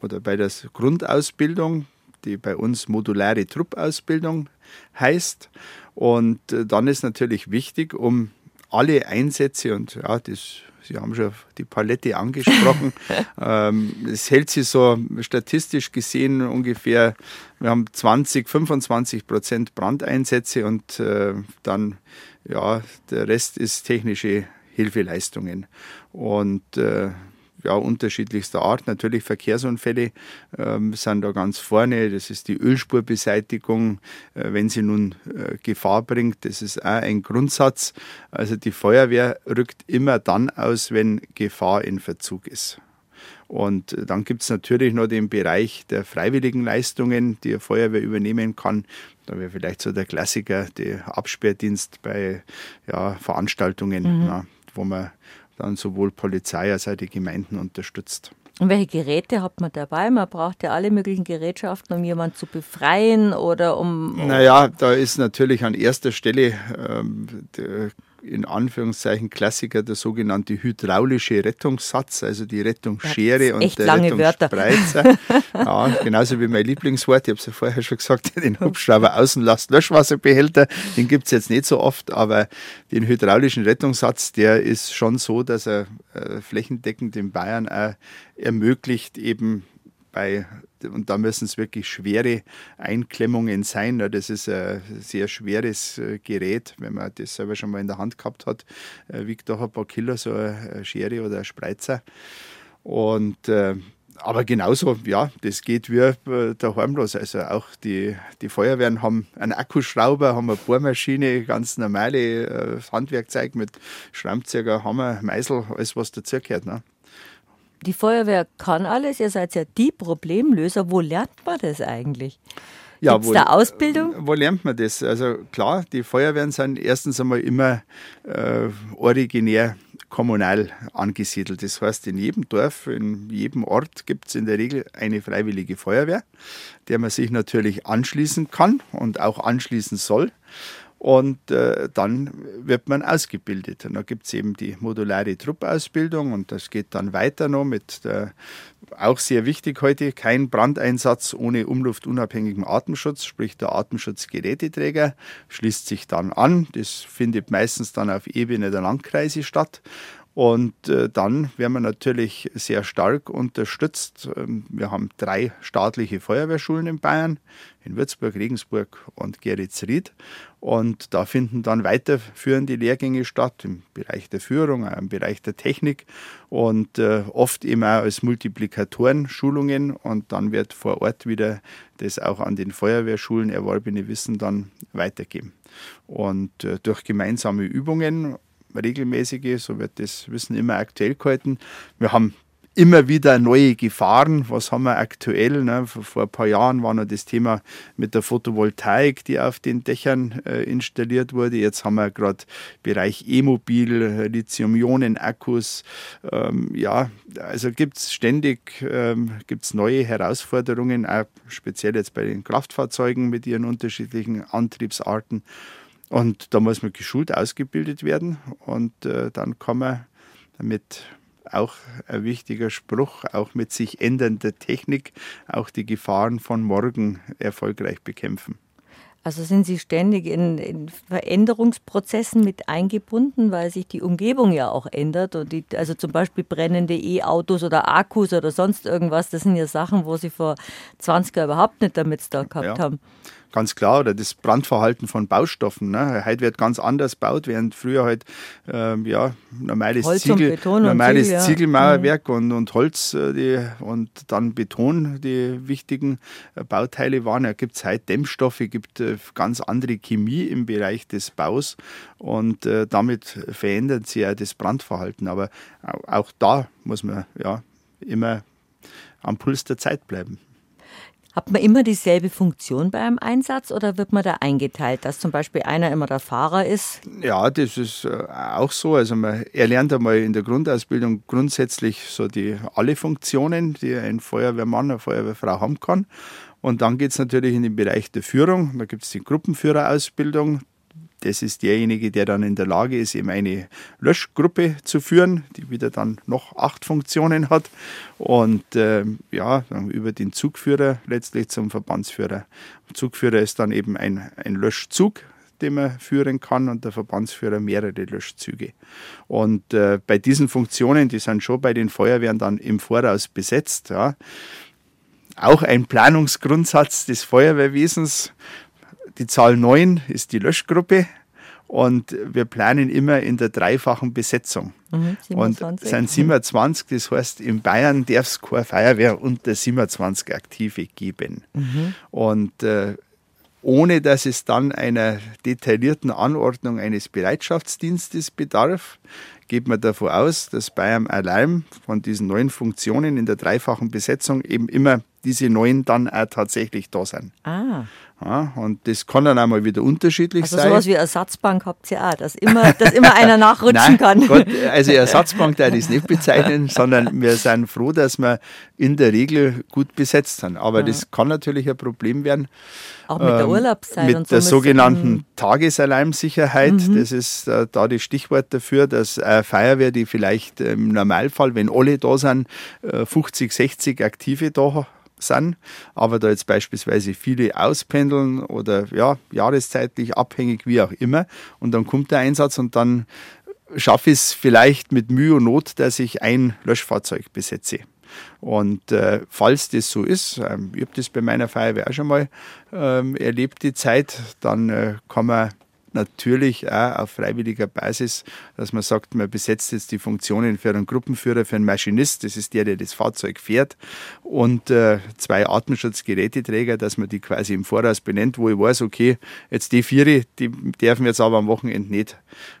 oder bei der Grundausbildung, die bei uns modulare Truppausbildung heißt. Und äh, dann ist natürlich wichtig, um alle Einsätze und ja, das Sie haben schon die Palette angesprochen. ähm, es hält sich so statistisch gesehen ungefähr, wir haben 20, 25 Prozent Brandeinsätze und äh, dann, ja, der Rest ist technische Hilfeleistungen. Und äh, ja, unterschiedlichster Art. Natürlich Verkehrsunfälle ähm, sind da ganz vorne. Das ist die Ölspurbeseitigung, äh, wenn sie nun äh, Gefahr bringt. Das ist auch ein Grundsatz. Also die Feuerwehr rückt immer dann aus, wenn Gefahr in Verzug ist. Und dann gibt es natürlich noch den Bereich der freiwilligen Leistungen, die eine Feuerwehr übernehmen kann. Da wäre vielleicht so der Klassiker, der Absperrdienst bei ja, Veranstaltungen, mhm. ja, wo man dann sowohl Polizei als auch die Gemeinden unterstützt. Und welche Geräte hat man dabei? Man braucht ja alle möglichen Gerätschaften, um jemanden zu befreien oder um. Naja, da ist natürlich an erster Stelle ähm, der in Anführungszeichen Klassiker, der sogenannte hydraulische Rettungssatz, also die Rettungsschere ja, und der lange Rettungsspreizer. ja, genauso wie mein Lieblingswort, ich habe es ja vorher schon gesagt, den Hubschrauber Außenlast Löschwasserbehälter, den gibt es jetzt nicht so oft, aber den hydraulischen Rettungssatz, der ist schon so, dass er äh, flächendeckend in Bayern auch ermöglicht, eben bei, und da müssen es wirklich schwere Einklemmungen sein. Das ist ein sehr schweres äh, Gerät, wenn man das selber schon mal in der Hand gehabt hat, äh, wiegt doch ein paar Kilo, so eine Schere oder ein Spreizer. Und äh, aber genauso, ja, das geht wie daheim los. Also auch die, die Feuerwehren haben einen Akkuschrauber, haben eine Bohrmaschine, ganz normale äh, Handwerkzeug mit Schraubzieher, Hammer, Meißel, alles was dazugehört. Ne? Die Feuerwehr kann alles, ihr seid ja die Problemlöser. Wo lernt man das eigentlich? Ja, Gibt es da Ausbildung? Wo lernt man das? Also klar, die Feuerwehren sind erstens einmal immer äh, originär kommunal angesiedelt. Das heißt, in jedem Dorf, in jedem Ort gibt es in der Regel eine freiwillige Feuerwehr, der man sich natürlich anschließen kann und auch anschließen soll. Und äh, dann wird man ausgebildet. Und da gibt es eben die modulare Truppausbildung und das geht dann weiter noch mit der, auch sehr wichtig heute, kein Brandeinsatz ohne umluftunabhängigen Atemschutz, sprich der Atemschutzgeräteträger schließt sich dann an. Das findet meistens dann auf Ebene der Landkreise statt. Und äh, dann werden wir natürlich sehr stark unterstützt. Ähm, wir haben drei staatliche Feuerwehrschulen in Bayern, in Würzburg, Regensburg und Geretsried. Und da finden dann weiterführende Lehrgänge statt im Bereich der Führung, im Bereich der Technik und äh, oft eben auch als Multiplikatoren-Schulungen. Und dann wird vor Ort wieder das auch an den Feuerwehrschulen erworbene Wissen dann weitergeben. Und äh, durch gemeinsame Übungen regelmäßige, so wird das Wissen immer aktuell gehalten. Wir haben immer wieder neue Gefahren. Was haben wir aktuell? Ne? Vor, ein paar Jahren war noch das Thema mit der Photovoltaik, die auf den Dächern äh, installiert wurde. Jetzt haben wir gerade Bereich E-Mobil, Lithium-Ionen-Akkus. Ähm, ja, also gibt es ständig ähm, gibt's neue Herausforderungen, auch speziell jetzt bei den Kraftfahrzeugen mit ihren unterschiedlichen Antriebsarten. Und da muss man geschult ausgebildet werden und äh, dann kann man damit auch ein wichtiger Spruch, auch mit sich ändernder Technik, auch die Gefahren von morgen erfolgreich bekämpfen. Also sind Sie ständig in, in, Veränderungsprozessen mit eingebunden, weil sich die Umgebung ja auch ändert und die, also zum Beispiel brennende E-Autos oder Akkus oder sonst irgendwas, das sind ja Sachen, wo Sie vor 20 Jahren überhaupt nicht damit da gehabt ja. haben ganz klar, oder das Brandverhalten von Baustoffen. Ne? Heute wird ganz anders gebaut, während früher halt ähm, ja, normales, Holz Ziegel, normales Ziegel, ja. Ziegelmauerwerk mhm. und, und Holz äh, die, und dann Beton die wichtigen äh, Bauteile waren. Da gibt es heute Dämmstoffe, gibt äh, ganz andere Chemie im Bereich des Baus und äh, damit verändert sich ja das Brandverhalten. Aber auch da muss man ja immer am Puls der Zeit bleiben. Hat man immer dieselbe Funktion bei einem Einsatz oder wird man da eingeteilt, dass zum Beispiel einer immer der Fahrer ist? Ja, das ist äh, auch so. Also man erlernt einmal in der Grundausbildung grundsätzlich so die alle Funktionen, die ein Feuerwehrmann, eine Feuerwehrfrau haben kann. Und dann geht es natürlich in den Bereich der Führung. Da gibt es die Gruppenführerausbildung. Das ist derjenige, der dann in der Lage ist, eben eine Löschgruppe zu führen, die wieder dann noch acht Funktionen hat. Und äh, ja, über den Zugführer letztlich zum Verbandsführer. Zugführer ist dann eben ein, ein Löschzug, den man führen kann und der Verbandsführer mehrere Löschzüge. Und äh, bei diesen Funktionen, die sind schon bei den Feuerwehren dann im Voraus besetzt. Ja. Auch ein Planungsgrundsatz des Feuerwehrwesens, die Zahl 9 ist die Löschgruppe und wir planen immer in der dreifachen Besetzung. Mhm, 27. Und sind 27, das heißt, in Bayern darf es keine Feuerwehr unter 27 Aktive geben. Mhm. Und äh, ohne dass es dann einer detaillierten Anordnung eines Bereitschaftsdienstes bedarf, geht man davon aus, dass bei einem Alarm von diesen neuen Funktionen in der dreifachen Besetzung eben immer diese neuen dann auch tatsächlich da sind. Ah. Ja, und das kann dann auch mal wieder unterschiedlich also sein. Also sowas wie Ersatzbank habt ihr auch, dass immer, dass immer einer nachrutschen Nein, kann. Gott, also Ersatzbank da ich nicht bezeichnen, sondern wir sind froh, dass wir in der Regel gut besetzt sind. Aber ja. das kann natürlich ein Problem werden. Auch mit der ähm, Urlaubszeit mit und so. Mit der sogenannten Tagesalarmsicherheit. Mhm. Das ist äh, da das Stichwort dafür, dass eine Feuerwehr, die vielleicht im Normalfall, wenn alle da sind, 50, äh, 60 Aktive da sind, aber da jetzt beispielsweise viele auspendeln oder ja, jahreszeitlich abhängig, wie auch immer, und dann kommt der Einsatz und dann schaffe ich es vielleicht mit Mühe und Not, dass ich ein Löschfahrzeug besetze. Und äh, falls das so ist, ähm, ich habe das bei meiner Feuerwehr auch schon mal ähm, erlebt, die Zeit, dann äh, kann man natürlich auch auf freiwilliger Basis, dass man sagt, man besetzt jetzt die Funktionen für einen Gruppenführer, für einen Maschinist, das ist der, der das Fahrzeug fährt, und äh, zwei Atemschutzgeräteträger, dass man die quasi im Voraus benennt, wo ich weiß, okay, jetzt die vier, die dürfen jetzt aber am Wochenende nicht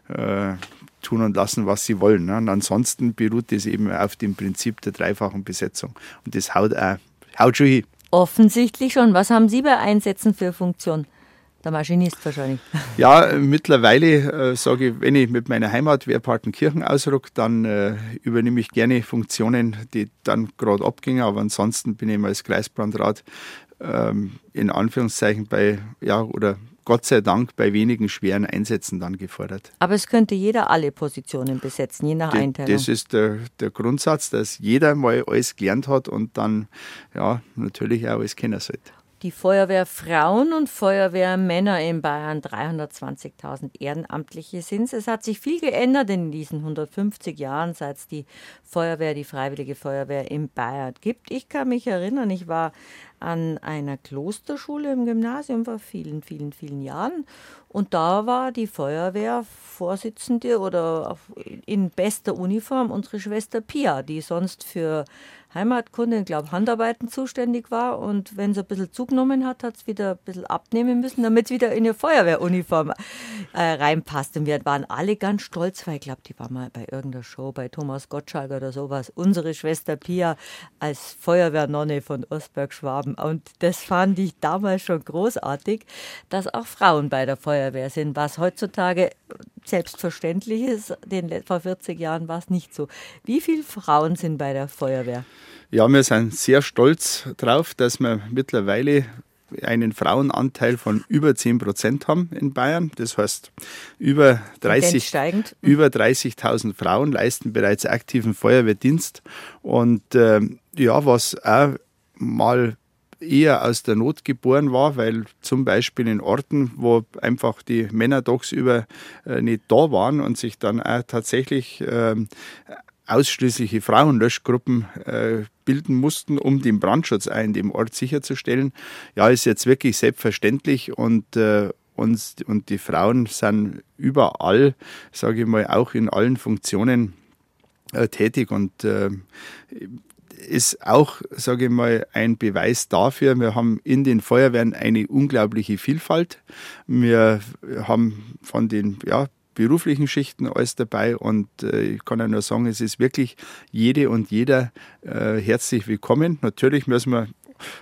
äh, tun und lassen, was sie wollen. Ne? Und ansonsten beruht das eben auf dem Prinzip der dreifachen Besetzung. Und das haut auch, haut schon hin. Offensichtlich schon. Was haben Sie bei Einsätzen für Funktion? Der Maschinist wahrscheinlich. Ja, mittlerweile äh, sage ich, wenn ich mit meiner Heimat Wehrpartenkirchen ausruck, dann äh, übernehme ich gerne Funktionen, die dann gerade abgingen. Aber ansonsten bin ich immer als Kreisbrandrat ähm, in Anführungszeichen bei, ja, oder Gott sei Dank bei wenigen schweren Einsätzen dann gefordert. Aber es könnte jeder alle Positionen besetzen, je nach Einteilung. Das ist der, der Grundsatz, dass jeder mal alles gelernt hat und dann ja natürlich auch alles kennen sollte die Feuerwehrfrauen und Feuerwehrmänner in Bayern 320.000 Ehrenamtliche sind. Es hat sich viel geändert in diesen 150 Jahren, seit es die Feuerwehr, die Freiwillige Feuerwehr in Bayern gibt. Ich kann mich erinnern, ich war an einer Klosterschule im Gymnasium vor vielen, vielen, vielen Jahren. Und da war die Feuerwehrvorsitzende oder in bester Uniform unsere Schwester Pia, die sonst für Heimatkunde, ich glaube Handarbeiten zuständig war und wenn sie ein bisschen zugenommen hat, hat es wieder ein bisschen abnehmen müssen, damit es wieder in ihre Feuerwehruniform äh, reinpasst. Und wir waren alle ganz stolz, weil ich glaube, die war mal bei irgendeiner Show, bei Thomas Gottschalk oder sowas, unsere Schwester Pia als Feuerwehrnonne von Ostberg-Schwaben. Und das fand ich damals schon großartig, dass auch Frauen bei der Feuerwehr sind, was heutzutage selbstverständlich ist. Den, vor 40 Jahren war es nicht so. Wie viele Frauen sind bei der Feuerwehr? Ja, wir sind sehr stolz darauf, dass wir mittlerweile einen Frauenanteil von über 10 Prozent haben in Bayern. Das heißt, über 30.000 über 30 Frauen leisten bereits aktiven Feuerwehrdienst. Und äh, ja, was auch mal eher aus der Not geboren war, weil zum Beispiel in Orten, wo einfach die Männer tagsüber äh, nicht da waren und sich dann auch tatsächlich äh, ausschließliche Frauenlöschgruppen äh, bilden mussten, um den Brandschutz in dem Ort sicherzustellen. Ja, ist jetzt wirklich selbstverständlich und äh, uns und die Frauen sind überall, sage ich mal, auch in allen Funktionen äh, tätig und äh, ist auch, sage ich mal, ein Beweis dafür. Wir haben in den Feuerwehren eine unglaubliche Vielfalt. Wir haben von den ja, beruflichen Schichten alles dabei und äh, ich kann ja nur sagen, es ist wirklich jede und jeder äh, herzlich willkommen. Natürlich müssen wir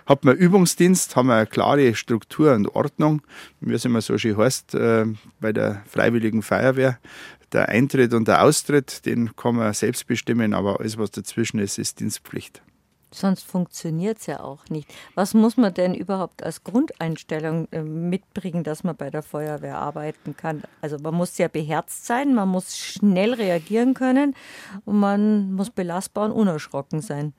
hat man Übungsdienst, haben wir eine klare Struktur und Ordnung, wie es immer so schön heißt, äh, bei der Freiwilligen Feuerwehr. Der Eintritt und der Austritt, den kann man selbst bestimmen, aber alles, was dazwischen ist, ist Dienstpflicht. Sonst funktioniert es ja auch nicht. Was muss man denn überhaupt als Grundeinstellung äh, mitbringen, dass man bei der Feuerwehr arbeiten kann? Also man muss sehr beherzt sein, man muss schnell reagieren können und man muss belastbar und unerschrocken sein.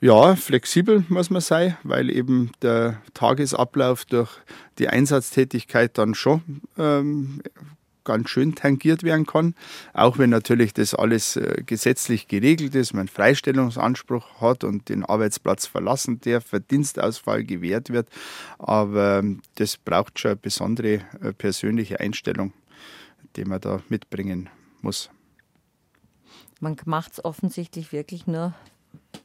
Ja, flexibel muss man sein, weil eben der Tagesablauf durch die Einsatztätigkeit dann schon ähm, ganz schön tangiert werden kann. Auch wenn natürlich das alles äh, gesetzlich geregelt ist, man Freistellungsanspruch hat und den Arbeitsplatz verlassen darf, Verdienstausfall gewährt wird. Aber ähm, das braucht schon eine besondere äh, persönliche Einstellung, die man da mitbringen muss. Man macht es offensichtlich wirklich nur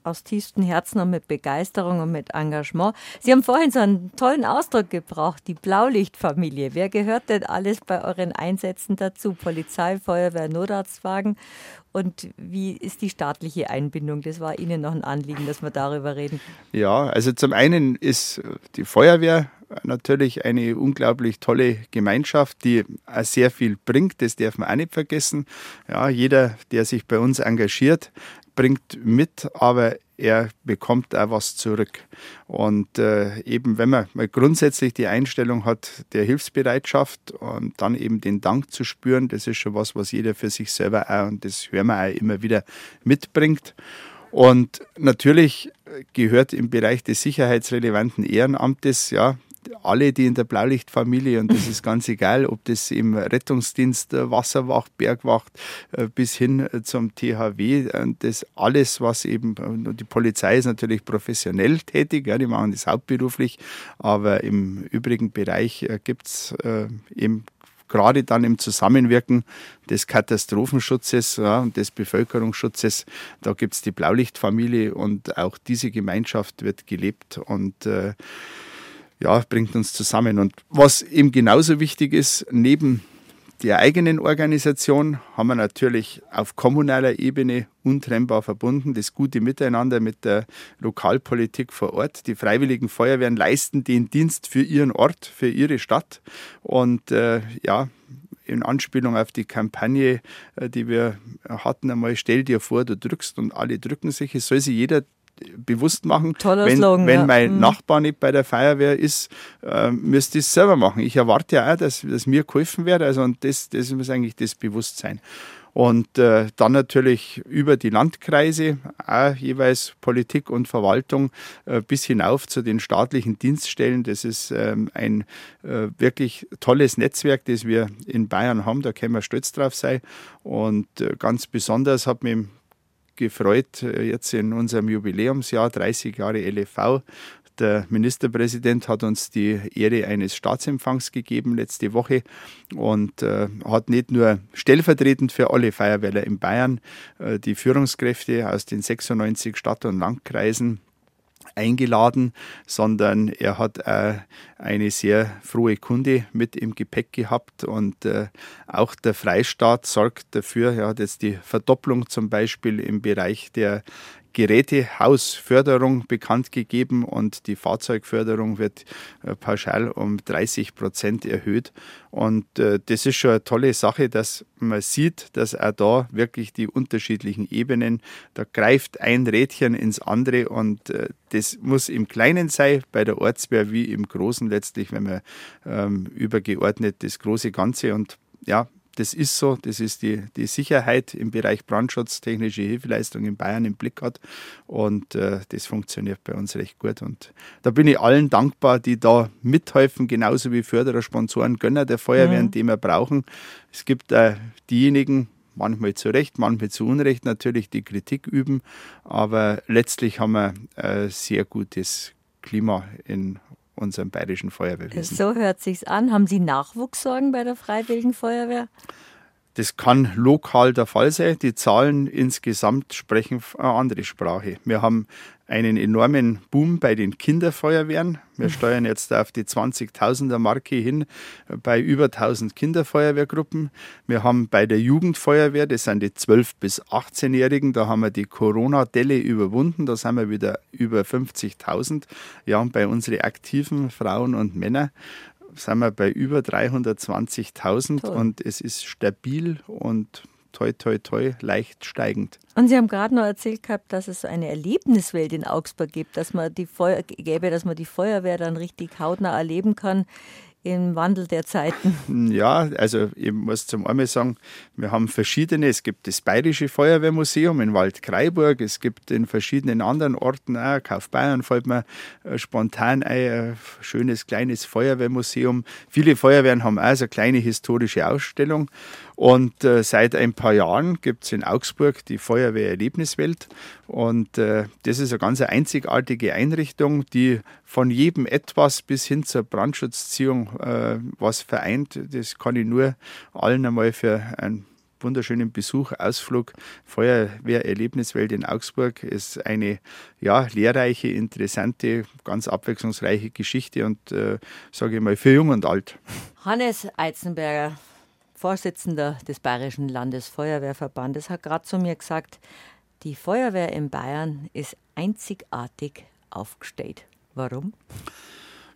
aus tiefstem Herzen und mit Begeisterung und mit Engagement. Sie haben vorhin so einen tollen Ausdruck gebraucht, die Blaulichtfamilie. Wer gehört denn alles bei euren Einsätzen dazu? Polizei, Feuerwehr, Notarztwagen und wie ist die staatliche Einbindung? Das war Ihnen noch ein Anliegen, dass wir darüber reden. Ja, also zum einen ist die Feuerwehr natürlich eine unglaublich tolle Gemeinschaft, die sehr viel bringt. Das darf man auch nicht vergessen. Ja, jeder, der sich bei uns engagiert, bringt mit, aber er bekommt auch was zurück. Und äh, eben, wenn man mal grundsätzlich die Einstellung hat der Hilfsbereitschaft und dann eben den Dank zu spüren, das ist schon was, was jeder für sich selber auch, und das hören wir auch immer wieder, mitbringt. Und natürlich gehört im Bereich des sicherheitsrelevanten Ehrenamtes ja alle, die in der Blaulichtfamilie, und das ist ganz egal, ob das im Rettungsdienst, äh, Wasserwacht, Bergwacht äh, bis hin äh, zum THW, das alles, was eben, die Polizei ist natürlich professionell tätig, ja, die machen das hauptberuflich, aber im übrigen Bereich gibt es eben gerade dann im Zusammenwirken des Katastrophenschutzes ja, und des Bevölkerungsschutzes, da gibt es die Blaulichtfamilie und auch diese Gemeinschaft wird gelebt und äh, ja, bringt uns zusammen. Und was eben genauso wichtig ist, neben der eigenen Organisation haben wir natürlich auf kommunaler Ebene untrennbar verbunden das gute Miteinander mit der Lokalpolitik vor Ort. Die Freiwilligen Feuerwehren leisten den Dienst für ihren Ort, für ihre Stadt. Und äh, ja, in Anspielung auf die Kampagne, äh, die wir hatten, einmal stell dir vor, du drückst und alle drücken sich. Es soll sich jeder bewusst machen. Toller wenn, Slogan, wenn ja. mein mhm. Nachbar nicht bei der Feuerwehr ist, äh, müsste ich es selber machen. Ich erwarte ja auch, dass, dass mir geholfen wird. Also und das, das ist eigentlich das Bewusstsein. Und äh, dann natürlich über die Landkreise, auch jeweils Politik und Verwaltung äh, bis hinauf zu den staatlichen Dienststellen. Das ist ähm, ein äh, wirklich tolles Netzwerk, das wir in Bayern haben. Da können wir stolz drauf sein. Und äh, ganz besonders hat mich gefreut, äh, jetzt in unserem Jubiläumsjahr 30 Jahre LEV. Der Ministerpräsident hat uns die Ehre eines Staatsempfangs gegeben letzte Woche und äh, hat nicht nur stellvertretend für alle Feuerwehrler in Bayern äh, die Führungskräfte aus den 96 Stadt- und Landkreisen eingeladen, sondern er hat äh, eine sehr frohe Kunde mit im Gepäck gehabt und äh, auch der Freistaat sorgt dafür. Er hat jetzt die Verdopplung zum Beispiel im Bereich der Gerätehausförderung bekannt gegeben und die Fahrzeugförderung wird äh, pauschal um 30 Prozent erhöht. Und äh, das ist schon eine tolle Sache, dass man sieht, dass auch da wirklich die unterschiedlichen Ebenen, da greift ein Rädchen ins andere und äh, das muss im Kleinen sein, bei der Ortswehr wie im Großen letztlich, wenn man ähm, übergeordnet das große Ganze und ja, das ist so, das ist die, die Sicherheit im Bereich Brandschutz, technische Hilfeleistung in Bayern im Blick hat und äh, das funktioniert bei uns recht gut und da bin ich allen dankbar, die da mithelfen, genauso wie Förderer, Sponsoren, Gönner der Feuerwehren, mhm. die wir brauchen. Es gibt äh, diejenigen, manchmal zu Recht, manchmal zu Unrecht natürlich die Kritik üben, aber letztlich haben wir ein sehr gutes Klima in unserem bayerischen Feuerwehrwesen. So hört sich's an. Haben Sie Nachwuchssorgen bei der Freiwilligen Feuerwehr? Das kann lokal der Fall sein. Die Zahlen insgesamt sprechen eine andere Sprache. Wir haben einen enormen Boom bei den Kinderfeuerwehren. Wir steuern jetzt auf die 20.000er Marke hin bei über 1000 Kinderfeuerwehrgruppen. Wir haben bei der Jugendfeuerwehr, das sind die 12- bis 18-Jährigen, da haben wir die Corona-Delle überwunden. Da sind wir wieder über 50.000. Ja, und bei unseren aktiven Frauen und Männern sind wir bei über 320.000 und es ist stabil und toi, toi, toi, leicht steigend. Und Sie haben gerade noch erzählt gehabt, dass es so eine Erlebniswelt in Augsburg gibt, dass man die Feuer, gäbe, dass man die Feuerwehr dann richtig hautnah erleben kann im Wandel der Zeiten? Ja, also ich muss zum einen sagen, wir haben verschiedene, es gibt das Bayerische Feuerwehrmuseum in Waldkraiburg, es gibt in verschiedenen anderen Orten, auch Kaufbayern fällt mir äh, spontan ein, ein schönes kleines Feuerwehrmuseum. Viele Feuerwehren haben auch so eine kleine historische Ausstellung und äh, seit ein paar Jahren gibt es in Augsburg die Feuerwehrerlebniswelt. Und äh, das ist eine ganz einzigartige Einrichtung, die von jedem etwas bis hin zur Brandschutzziehung äh, was vereint. Das kann ich nur allen einmal für einen wunderschönen Besuch, Ausflug, Feuerwehrerlebniswelt in Augsburg ist eine ja, lehrreiche, interessante, ganz abwechslungsreiche Geschichte und äh, sage ich mal für jung und alt. Hannes Eizenberger, Vorsitzender des Bayerischen Landesfeuerwehrverbandes, hat gerade zu mir gesagt, die Feuerwehr in Bayern ist einzigartig aufgestellt. Warum?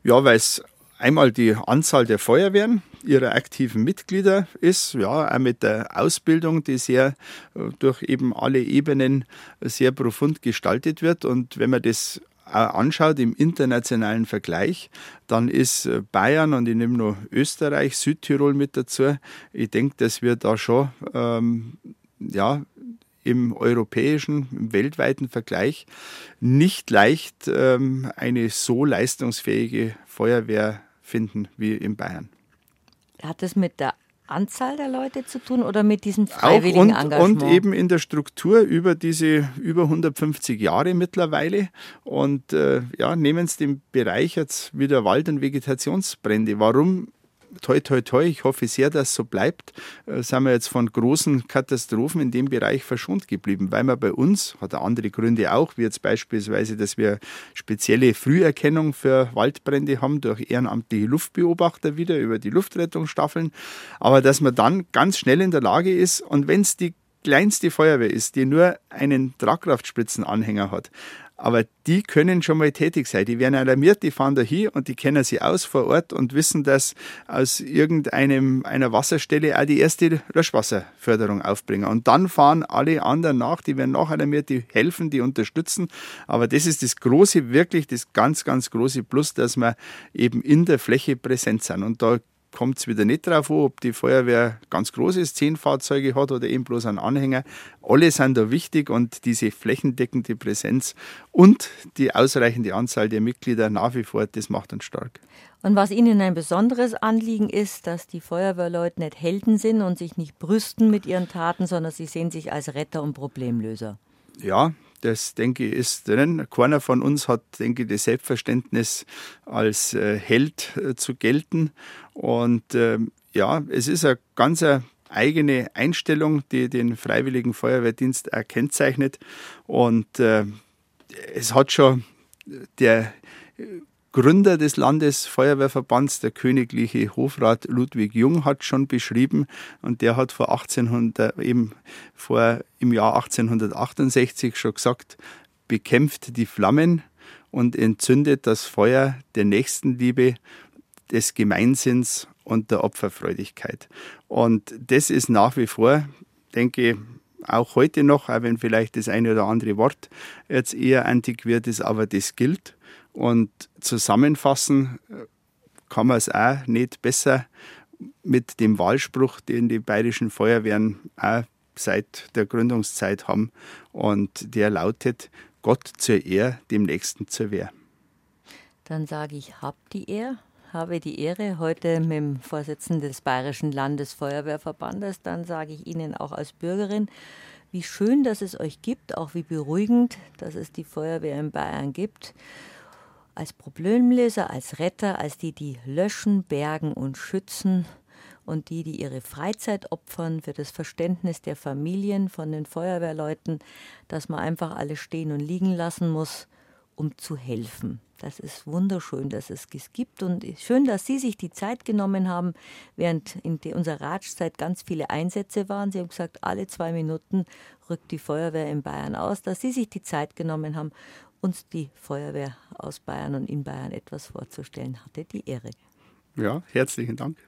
Ja, weil es einmal die Anzahl der Feuerwehren, ihrer aktiven Mitglieder ist, ja, auch mit der Ausbildung, die sehr äh, durch eben alle Ebenen sehr profund gestaltet wird. Und wenn man das anschaut im internationalen Vergleich, dann ist äh, Bayern und ich nehme noch Österreich, Südtirol mit dazu. Ich denke, dass wir da schon ähm, ja, im europäischen, im weltweiten Vergleich nicht leicht ähm, eine so leistungsfähige Feuerwehr finden wie in Bayern. Hat das mit der Anzahl der Leute zu tun oder mit diesem freiwilligen Auch und, Engagement? Und eben in der Struktur über diese über 150 Jahre mittlerweile. Und äh, ja, nehmen Sie den Bereich jetzt wieder Wald- und Vegetationsbrände. Warum toi, toi, toi, ich hoffe sehr, dass so bleibt, äh, sind wir jetzt von großen Katastrophen in dem Bereich verschont geblieben, weil wir bei uns, hat er andere Gründe auch, wie jetzt beispielsweise, dass wir spezielle Früherkennung für Waldbrände haben durch ehrenamtliche Luftbeobachter wieder über die Luftrettungsstaffeln, aber dass man dann ganz schnell in der Lage ist und wenn es die kleinste Feuerwehr ist, die nur einen Tragkraftspritzenanhänger hat, aber die können schon mal tätig sein. Die werden alarmiert, die fahren da hin und die kennen sie aus vor Ort und wissen, dass aus irgendeinem einer Wasserstelle auch die erste Löschwasserförderung aufbringen. Und dann fahren alle anderen nach, die werden nachalarmiert, die helfen, die unterstützen. Aber das ist das große, wirklich das ganz, ganz große Plus, dass wir eben in der Fläche präsent sind. Und da kommt es wieder nicht darauf an, ob die Feuerwehr ganz großes zehn Fahrzeuge hat oder eben bloß einen Anhänger. Alle sind da wichtig und diese flächendeckende Präsenz und die ausreichende Anzahl der Mitglieder nach wie vor, das macht uns stark. Und was Ihnen ein besonderes Anliegen ist, dass die Feuerwehrleute nicht Helden sind und sich nicht brüsten mit ihren Taten, sondern sie sehen sich als Retter und Problemlöser. Ja, das, denke ich, ist drin. Keiner von uns hat, denke ich, das Selbstverständnis, als äh, Held äh, zu gelten. Und äh, ja, es ist eine ganz eigene Einstellung, die den Freiwilligen Feuerwehrdienst erkennzeichnet. Und äh, es hat schon der Gründer des Landesfeuerwehrverbands, der königliche Hofrat Ludwig Jung, hat schon beschrieben und der hat vor 1800, eben vor im Jahr 1868 schon gesagt, bekämpft die Flammen und entzündet das Feuer der Nächstenliebe, des Gemeinsinns und der Opferfreudigkeit. Und das ist nach wie vor, denke ich, auch heute noch, auch wenn vielleicht das eine oder andere Wort jetzt eher antiquiert ist, aber das gilt. Und zusammenfassen äh, kann man es auch nicht besser mit dem Wahlspruch, den die bayerischen Feuerwehren auch seit der Gründungszeit haben. Und der lautet: Gott zur Ehr, dem Nächsten zur Wehr. Dann sage ich, hab die Ehr, habe die Ehre heute mit dem Vorsitzenden des Bayerischen Landesfeuerwehrverbandes. Dann sage ich Ihnen auch als Bürgerin, wie schön, dass es euch gibt, auch wie beruhigend, dass es die Feuerwehr in Bayern gibt. Als Problemlöser, als Retter, als die, die löschen, bergen und schützen und die, die ihre Freizeit opfern für das Verständnis der Familien von den Feuerwehrleuten, dass man einfach alles stehen und liegen lassen muss, um zu helfen. Das ist wunderschön, dass es es gibt und schön, dass Sie sich die Zeit genommen haben, während in unserer Ratschzeit ganz viele Einsätze waren. Sie haben gesagt, alle zwei Minuten rückt die Feuerwehr in Bayern aus, dass Sie sich die Zeit genommen haben, uns die Feuerwehr aus Bayern und in Bayern etwas vorzustellen. Hatte die Ehre. Ja, herzlichen Dank.